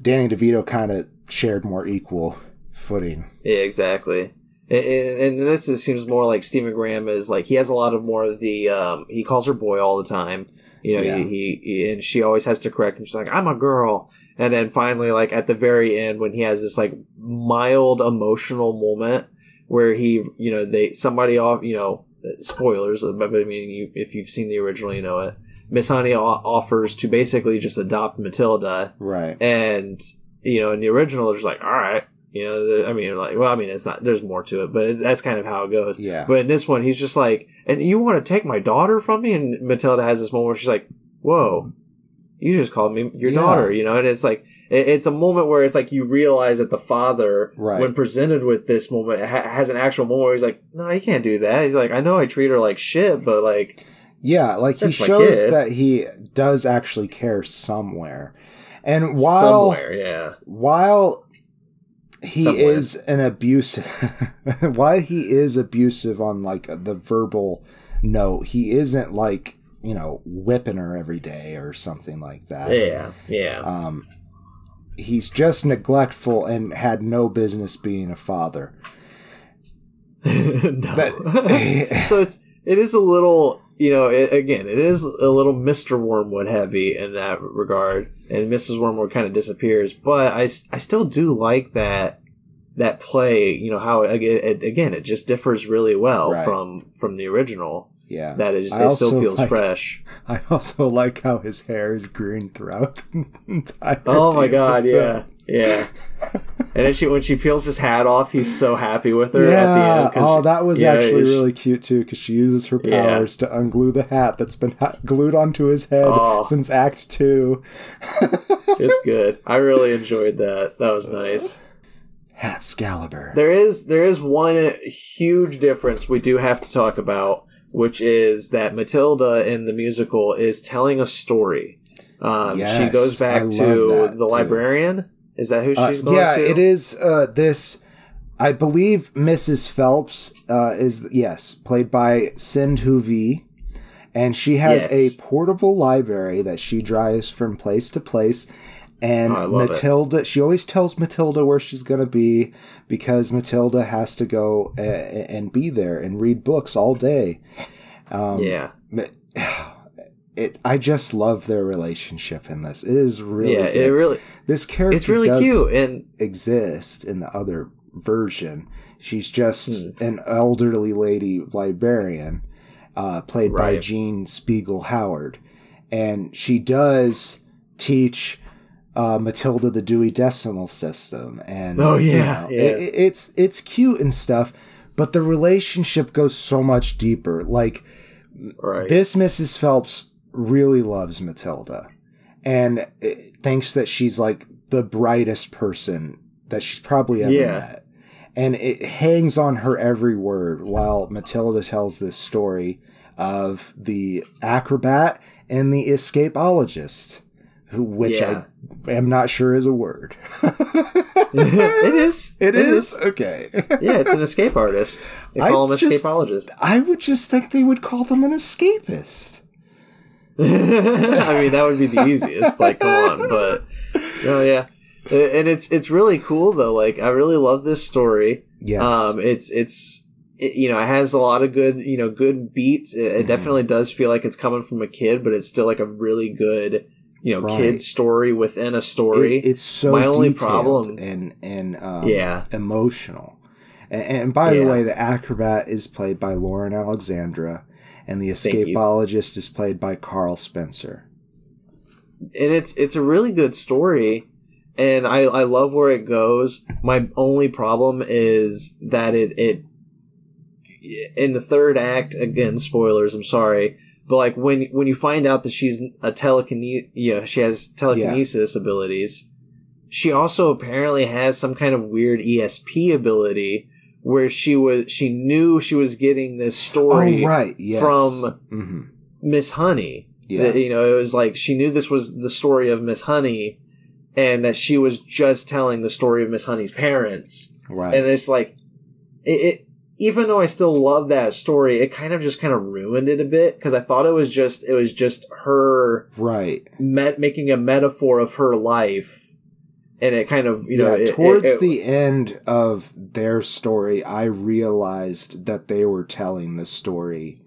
Danny DeVito kind of shared more equal footing. Yeah, exactly. And, and, and this is, seems more like Stephen Graham is like he has a lot of more of the um, he calls her boy all the time. You know, Yeah. he, he, and she always has to correct him. She's like, "I'm a girl," and then finally, like at the very end, when he has this like mild emotional moment where he, you know, they somebody off, you know, spoilers. But I mean, you, if you've seen the original, you know it. Miss Honey o- offers to basically just adopt Matilda, Right. and you know in the original there's like all right you know the, i mean like well i mean it's not there's more to it but it, that's kind of how it goes Yeah. but in this one he's just like and you want to take my daughter from me and matilda has this moment where she's like whoa you just called me your Yeah. daughter you know and it's like it, it's a moment where it's like you realize that the father Right. when presented with this moment ha- has an actual moment where he's like no you can't do that he's like i know i treat her like shit but like Yeah, like he shows that he does actually care somewhere. And while somewhere yeah while he Somewhere. is an abusive while he is abusive on like the verbal note he isn't like you know whipping her every day or something like that yeah yeah um he's just neglectful and had no business being a father no. But- so it's it is a little you know it, again it is a little Mr. Wormwood heavy in that regard, and Mrs. Wormwood kind of disappears. But I, I still do like that that play. You know how it, it, again it just differs really well Right. from from the original. yeah That is I it still feels like- fresh. i also like how his hair is green throughout the entire Oh my god, the yeah. film. Yeah. And then she when she peels his hat off, he's so happy with her yeah. at the end. oh, that was yeah, actually she- really cute too, because she uses her Yeah. powers to unglue the hat that's been ha- glued onto his head Oh. since Act Two. It's good. I really enjoyed that. That was nice. Hat Scalibur. There is there is one huge difference we do have to talk about, which is that Matilda in the musical is telling a story. Um, she goes back to the too. librarian. Is that who Uh, she's going to? yeah, to? it is. Uh, this, I believe, Mrs. Phelps uh, is yes, played by Sindhu Vee, and she has Yes. a portable library that she drives from place to place. And Oh, love it. Matilda, she always tells Matilda where she's going to be because Matilda has to go uh, and be there and read books all day. Um, yeah, It, I just love their relationship in this. It is really yeah. good. It really this character it's really cute and exist in the other version. She's just Hmm. an elderly lady librarian, uh, played by Right. Jean Speegle Howard, and she does teach uh, Matilda the Dewey Decimal System. And Oh, you yeah, know, yeah. it- it's it's cute and stuff, but the relationship goes so much deeper. Like right. this Mrs. Phelps really loves Matilda. and eh, thinks that she's like the brightest person that she's probably ever Yeah. met. And it hangs on her every word while Matilda tells this story of the acrobat and the escapologist, who, which Yeah. I am not sure is a word. it is. It is? Okay. Yeah, it's an escape artist. They I call them just- escapologists. I would just think they would call them an escapist. I mean, that would be the easiest. Like, come on, but oh yeah, and it's it's really cool though. Like, I really love this story. Yes. Um, it's it's it, you know it has a lot of good you know good beats. It, it Mhm. definitely does feel like it's coming from a kid, but it's still like a really good you know Right. kid story within a story. It- it's so My only problem- and and um, Yeah. emotional. And, and by the way, the acrobat is played by Lauren Alexandra, and the escapologist is played by Carl Spencer. and it's it's a really good story and I, I love where it goes. My only problem is that it it in the third act again spoilers i'm sorry but like when when you find out that she's a telekinesis you know she has telekinesis abilities she also apparently has some kind of weird esp ability where she was she knew she was getting this story oh right, yes. from hmm miss honey yeah, that, you know, it was like she knew this was the story of Miss Honey, and that she was just telling the story of Miss Honey's parents. right. And it's like, it, it. Even though I still love that story, it kind of just kind of ruined it a bit because I thought it was just it was just her right. met, making a metaphor of her life, and it kind of you know yeah, it- towards it- it- the end of their story, I realized that they were telling the story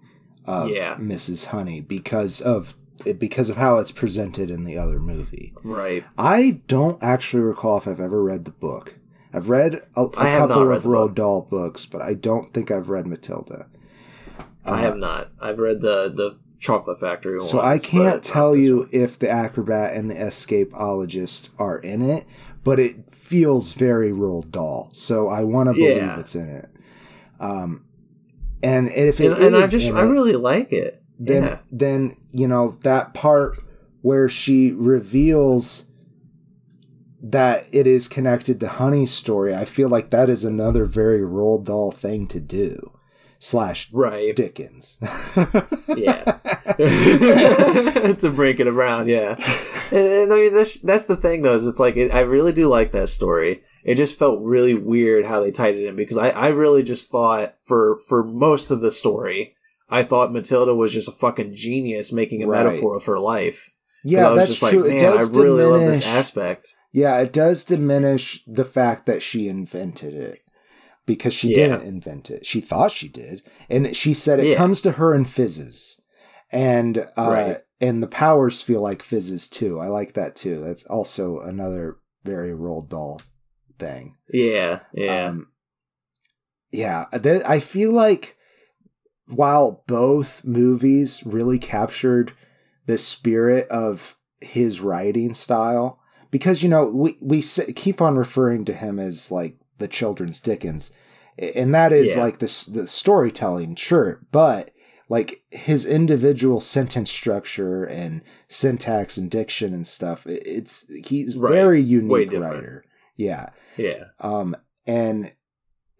of Yeah. Mrs. Honey because of because of how it's presented in the other movie. right. I don't actually recall if I've ever read the book. I've read a, not couple of Roald. Dahl books, but I don't think I've read Matilda. I have uh, not. I've read the the Chocolate Factory. So ones, I can't tell you one. if the acrobat and the escapologist are in it, but it feels very Roald Dahl So I want to believe Yeah. it's in it. Um, and if it And, and I just I it, really like it. then yeah. then you know that part where she reveals that it is connected to Honey's story. I feel like that is another very Roald Dahl thing to do. Slash Right. Dickens. Yeah. to break it around, yeah. And, I mean, that's, that's the thing, though, is it's like, it, I really do like that story. It just felt really weird how they tied it in because I, I really just thought for, for most of the story, I thought Matilda was just a fucking genius making a Right. metaphor of her life. yeah, that's true. like, it man, I does really love diminish. this aspect. Yeah, it does diminish the fact that she invented it because she Yeah. didn't invent it. She thought she did, and she said it Yeah. comes to her in fizzes, and uh, Right. and the powers feel like fizzes too. I like that too. That's also another very Roald Dahl thing. Yeah, yeah. Um, yeah, th- I feel like while both movies really captured the spirit of his writing style, because you know we we keep on referring to him as like the children's Dickens, and that is Yeah. like this the storytelling, sure, but like his individual sentence structure and syntax and diction and stuff, it's he's Right. very unique writer. Yeah yeah. um, and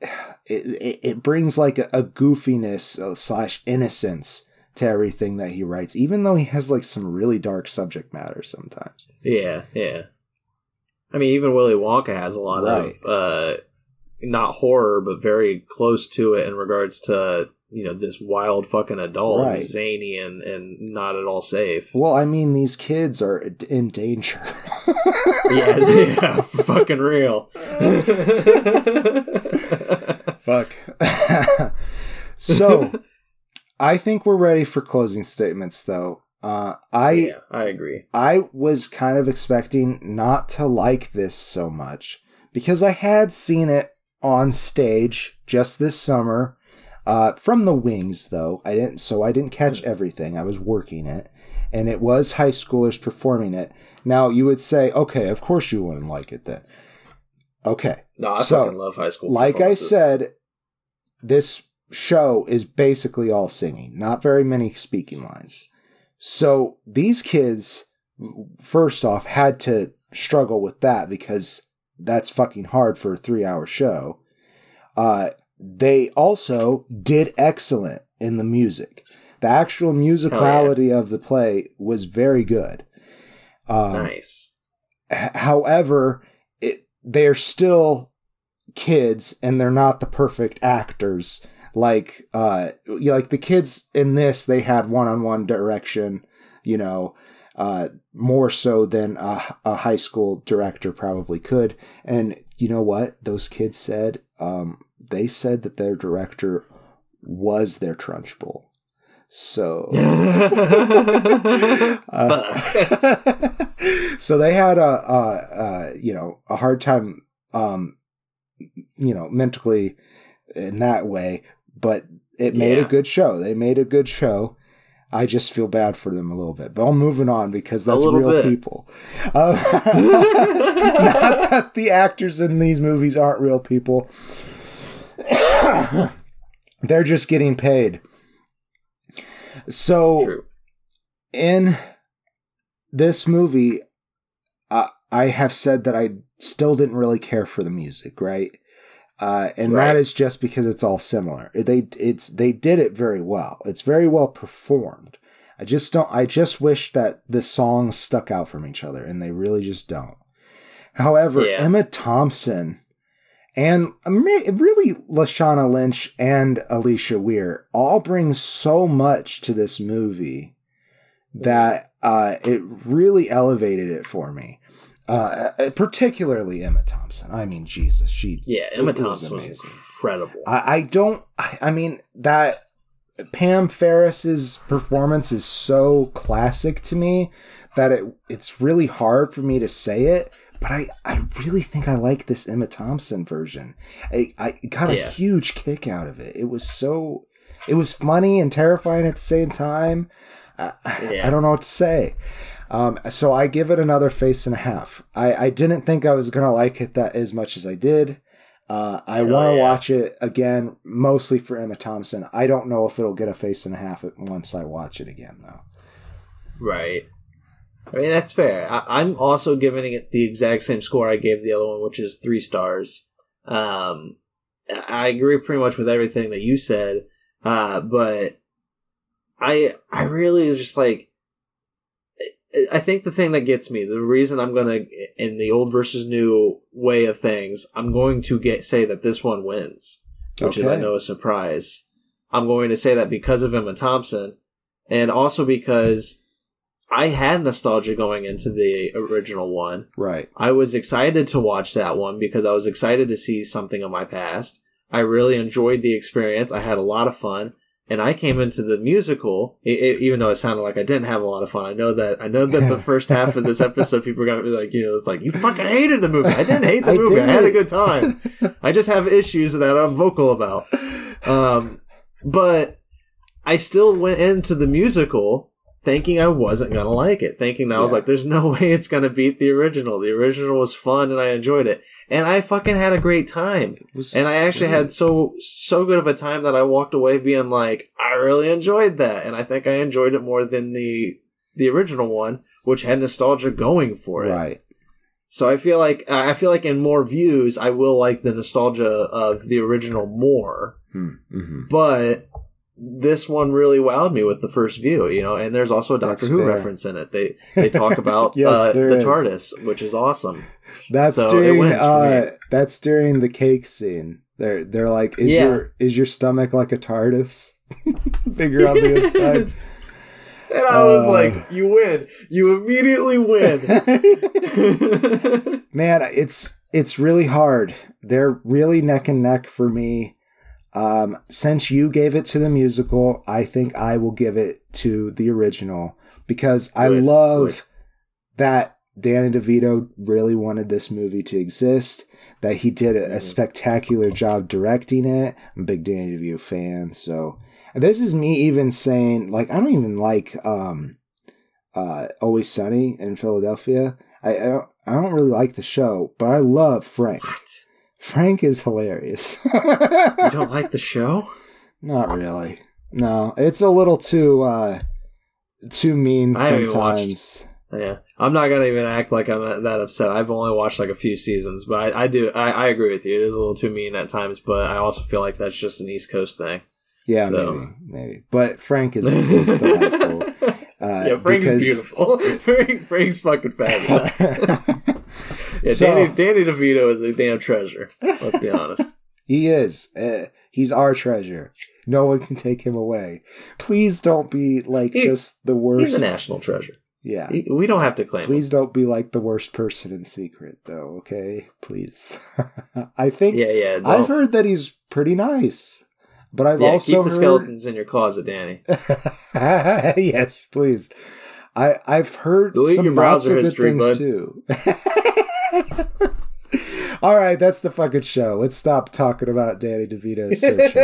it, it, it brings like a, a goofiness uh, slash innocence to everything that he writes, even though he has like some really dark subject matter sometimes. Yeah, yeah. I mean, even Willy Wonka has a lot Right. of uh, not horror, but very close to it in regards to you know this wild fucking adult, Right. zany and and not at all safe. Well, I mean, these kids are in danger. yeah, yeah, fucking real. Fuck. so, I think we're ready for closing statements, though. Uh, I yeah, I agree. I was kind of expecting not to like this so much because I had seen it on stage just this summer. Uh, from the wings, though I didn't, so I didn't catch everything. I was working it, and it was high schoolers performing it. Now you would say, okay, of course you wouldn't like it then. Okay, No, I So, fucking love high school. like I said, this show is basically all singing, not very many speaking lines. So these kids first off, had to struggle with that because that's fucking hard for a three hour show. Uh, they also did excellent in the music. The actual musicality of the play was very good. Um, nice. H- however, it, they're still kids and they're not the perfect actors. Like, uh, you know, like the kids in this, they had one-on-one direction, you know, uh, more so than a, a high school director probably could. And you know what? Those kids said, um, they said that their director was their Trunchbull. So, uh, so they had a, a, a, you know a hard time, um, you know, mentally in that way, but it made Yeah. a good show. They made a good show. I just feel bad for them a little bit, but I'm moving on because that's real bit. people. Uh, not that the actors in these movies aren't real people. They're just getting paid. So True. in this movie, uh, I have said that I still didn't really care for the music, right? Uh, and Right. that is just because it's all similar. They it's they did it very well. It's very well performed. I just don't. I just wish that the songs stuck out from each other, and they really just don't. However, Yeah. Emma Thompson and really Lashana Lynch and Alicia Weir all bring so much to this movie that uh, it really elevated it for me. Uh, uh, particularly Emma Thompson. I mean, Jesus, she Yeah, Emma was Thompson was, incredible. I, I don't. I, I mean that Pam Ferris's performance is so classic to me that it it's really hard for me to say it. But I, I really think I like this Emma Thompson version. I, I got a Yeah. huge kick out of it. It was so, it was funny and terrifying at the same time. I, I- Yeah. I don't know what to say. Um, so I give it another face and a half. I, I didn't think I was gonna like it that as much as I did. Uh, I want to yeah. watch it again, mostly for Emma Thompson. I don't know if it'll get a face and a half once I watch it again, though. Right. I mean, that's fair. I, I'm also giving it the exact same score I gave the other one, which is three stars. Um, I I agree pretty much with everything that you said, uh, but I I really just like. I- think the thing that gets me, the reason I'm gonna in the old versus new way of things, I'm going to get say that this one wins, which is I Okay. know a surprise. I'm going to say that because of Emma Thompson, and also because I had nostalgia going into the original one. Right. I was excited to watch that one because I was excited to see something of my past. I really enjoyed the experience. I had a lot of fun. And I came into the musical, e- e- even though it sounded like I didn't have a lot of fun. I know that, I know that the first half of this episode, people are to be like, you know, it's like, you fucking hated the movie. I didn't hate the I movie. I had a good time. I just have issues that I'm vocal about. Um, but I still went into the musical thinking I wasn't gonna like it, thinking that I was like, "There's no way it's gonna beat the original." The original was fun and I enjoyed it, and I fucking had a great time. And I actually had so so good of a time that I walked away being like, "I really enjoyed that," and I think I enjoyed it more than the the original one, which had nostalgia going for it. right. So I feel like I feel like in more views, I will like the nostalgia of the original more Hmm. hmm but this one really wowed me with the first view, you know. And there's also a Doctor That's Who fair. reference in it. They they talk about Yes, uh, the is. TARDIS, which is awesome. That's So during uh, that's during the cake scene. They're they're like, is Yeah. your is your stomach like a TARDIS? Bigger on the inside. And I was Uh. like, "You win! You immediately win!" Man, it's it's really hard. They're really neck and neck for me. Um, since you gave it to the musical, I think I will give it to the original because I Good, love good. that Danny DeVito really wanted this movie to exist. That he did a, a Mhm. spectacular job directing it. I'm a big Danny DeVito fan, so and this is me even saying like I don't even like um, uh, Always Sunny in Philadelphia. I, I don't I don't really like the show, but I love Frank. what? Frank is hilarious. You don't like the show? Not really. No, it's a little too uh too mean I sometimes. Yeah, I'm not gonna even act like I'm that upset. I've only watched like a few seasons, but I, I do. I, I agree with you. It is a little too mean at times, but I also feel like that's just an East Coast thing. Yeah, So- maybe, maybe. But Frank is, is delightful. Uh, yeah, Frank's because- beautiful. Frank, Frank's fucking fabulous. Yeah, So- Danny, Danny DeVito is a damn treasure. Let's be honest. he is. Uh, he's our treasure. No one can take him away. Please don't be like He's- just the worst. He's a national treasure. yeah. He- We don't have to claim him. Please don't be like the worst person in secret, though. Okay, please. I think Yeah, yeah. I've heard that he's pretty nice, but I've yeah, also keep the heard. skeletons in your closet, Danny. yes, please. I I've heard Delete some your browser good history, things bud. too. All right, that's the fucking show. Let's stop talking about Danny DeVito's search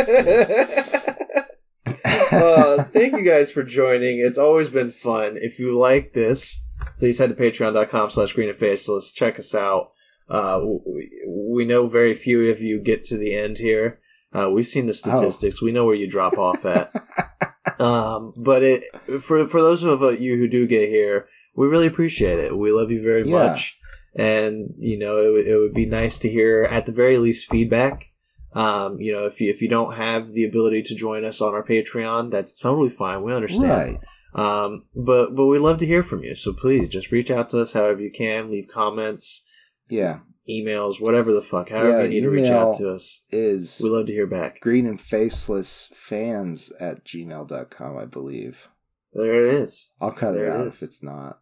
uh, thank you guys for joining. It's always been fun. If you like this, please head to patreon.com slash green and faceless. Check us out. Uh, we, we know very few of you get to the end here. Uh, we've seen the statistics. We know where you drop off at. um, but it for for those of you who do get here, we really appreciate it. We love you very Yeah. much, and you know it, would- it would be nice to hear at the very least feedback. Um, you know, if you if you don't have the ability to join us on our Patreon, that's totally fine. We understand. Right. Um, but but we love to hear from you. So please just reach out to us however you can. Leave comments, Yeah. emails, whatever the fuck. However Yeah, you need to reach out to us. Is We love to hear back. green and faceless fans at gmail.com, I believe. There it is. I'll cut There it it out is. if it's not.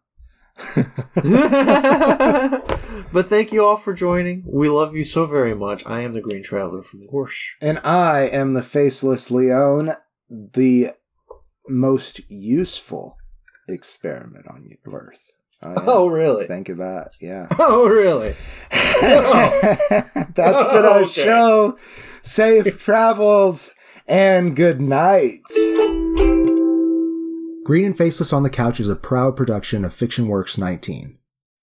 but thank you all for joining. We love you so very much. I am the Green Traveler from Gorsh. And I am the faceless Leon, the most useful experiment on Earth. Oh. Oh, really? think of that. Yeah. Oh, really? That's been our Okay. show. Safe travels and good night. Green and Faceless on the Couch is a proud production of Fiction Works 19.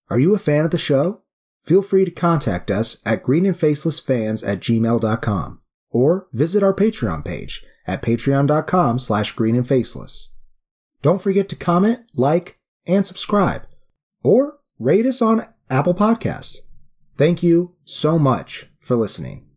Are you a fan of the show? Feel free to contact us at greenandfacelessfans at gmail.com or visit our Patreon page at patreon.com slash greenandfaceless. Don't forget to comment, like, and subscribe or rate us on Apple Podcasts. Thank you so much for listening.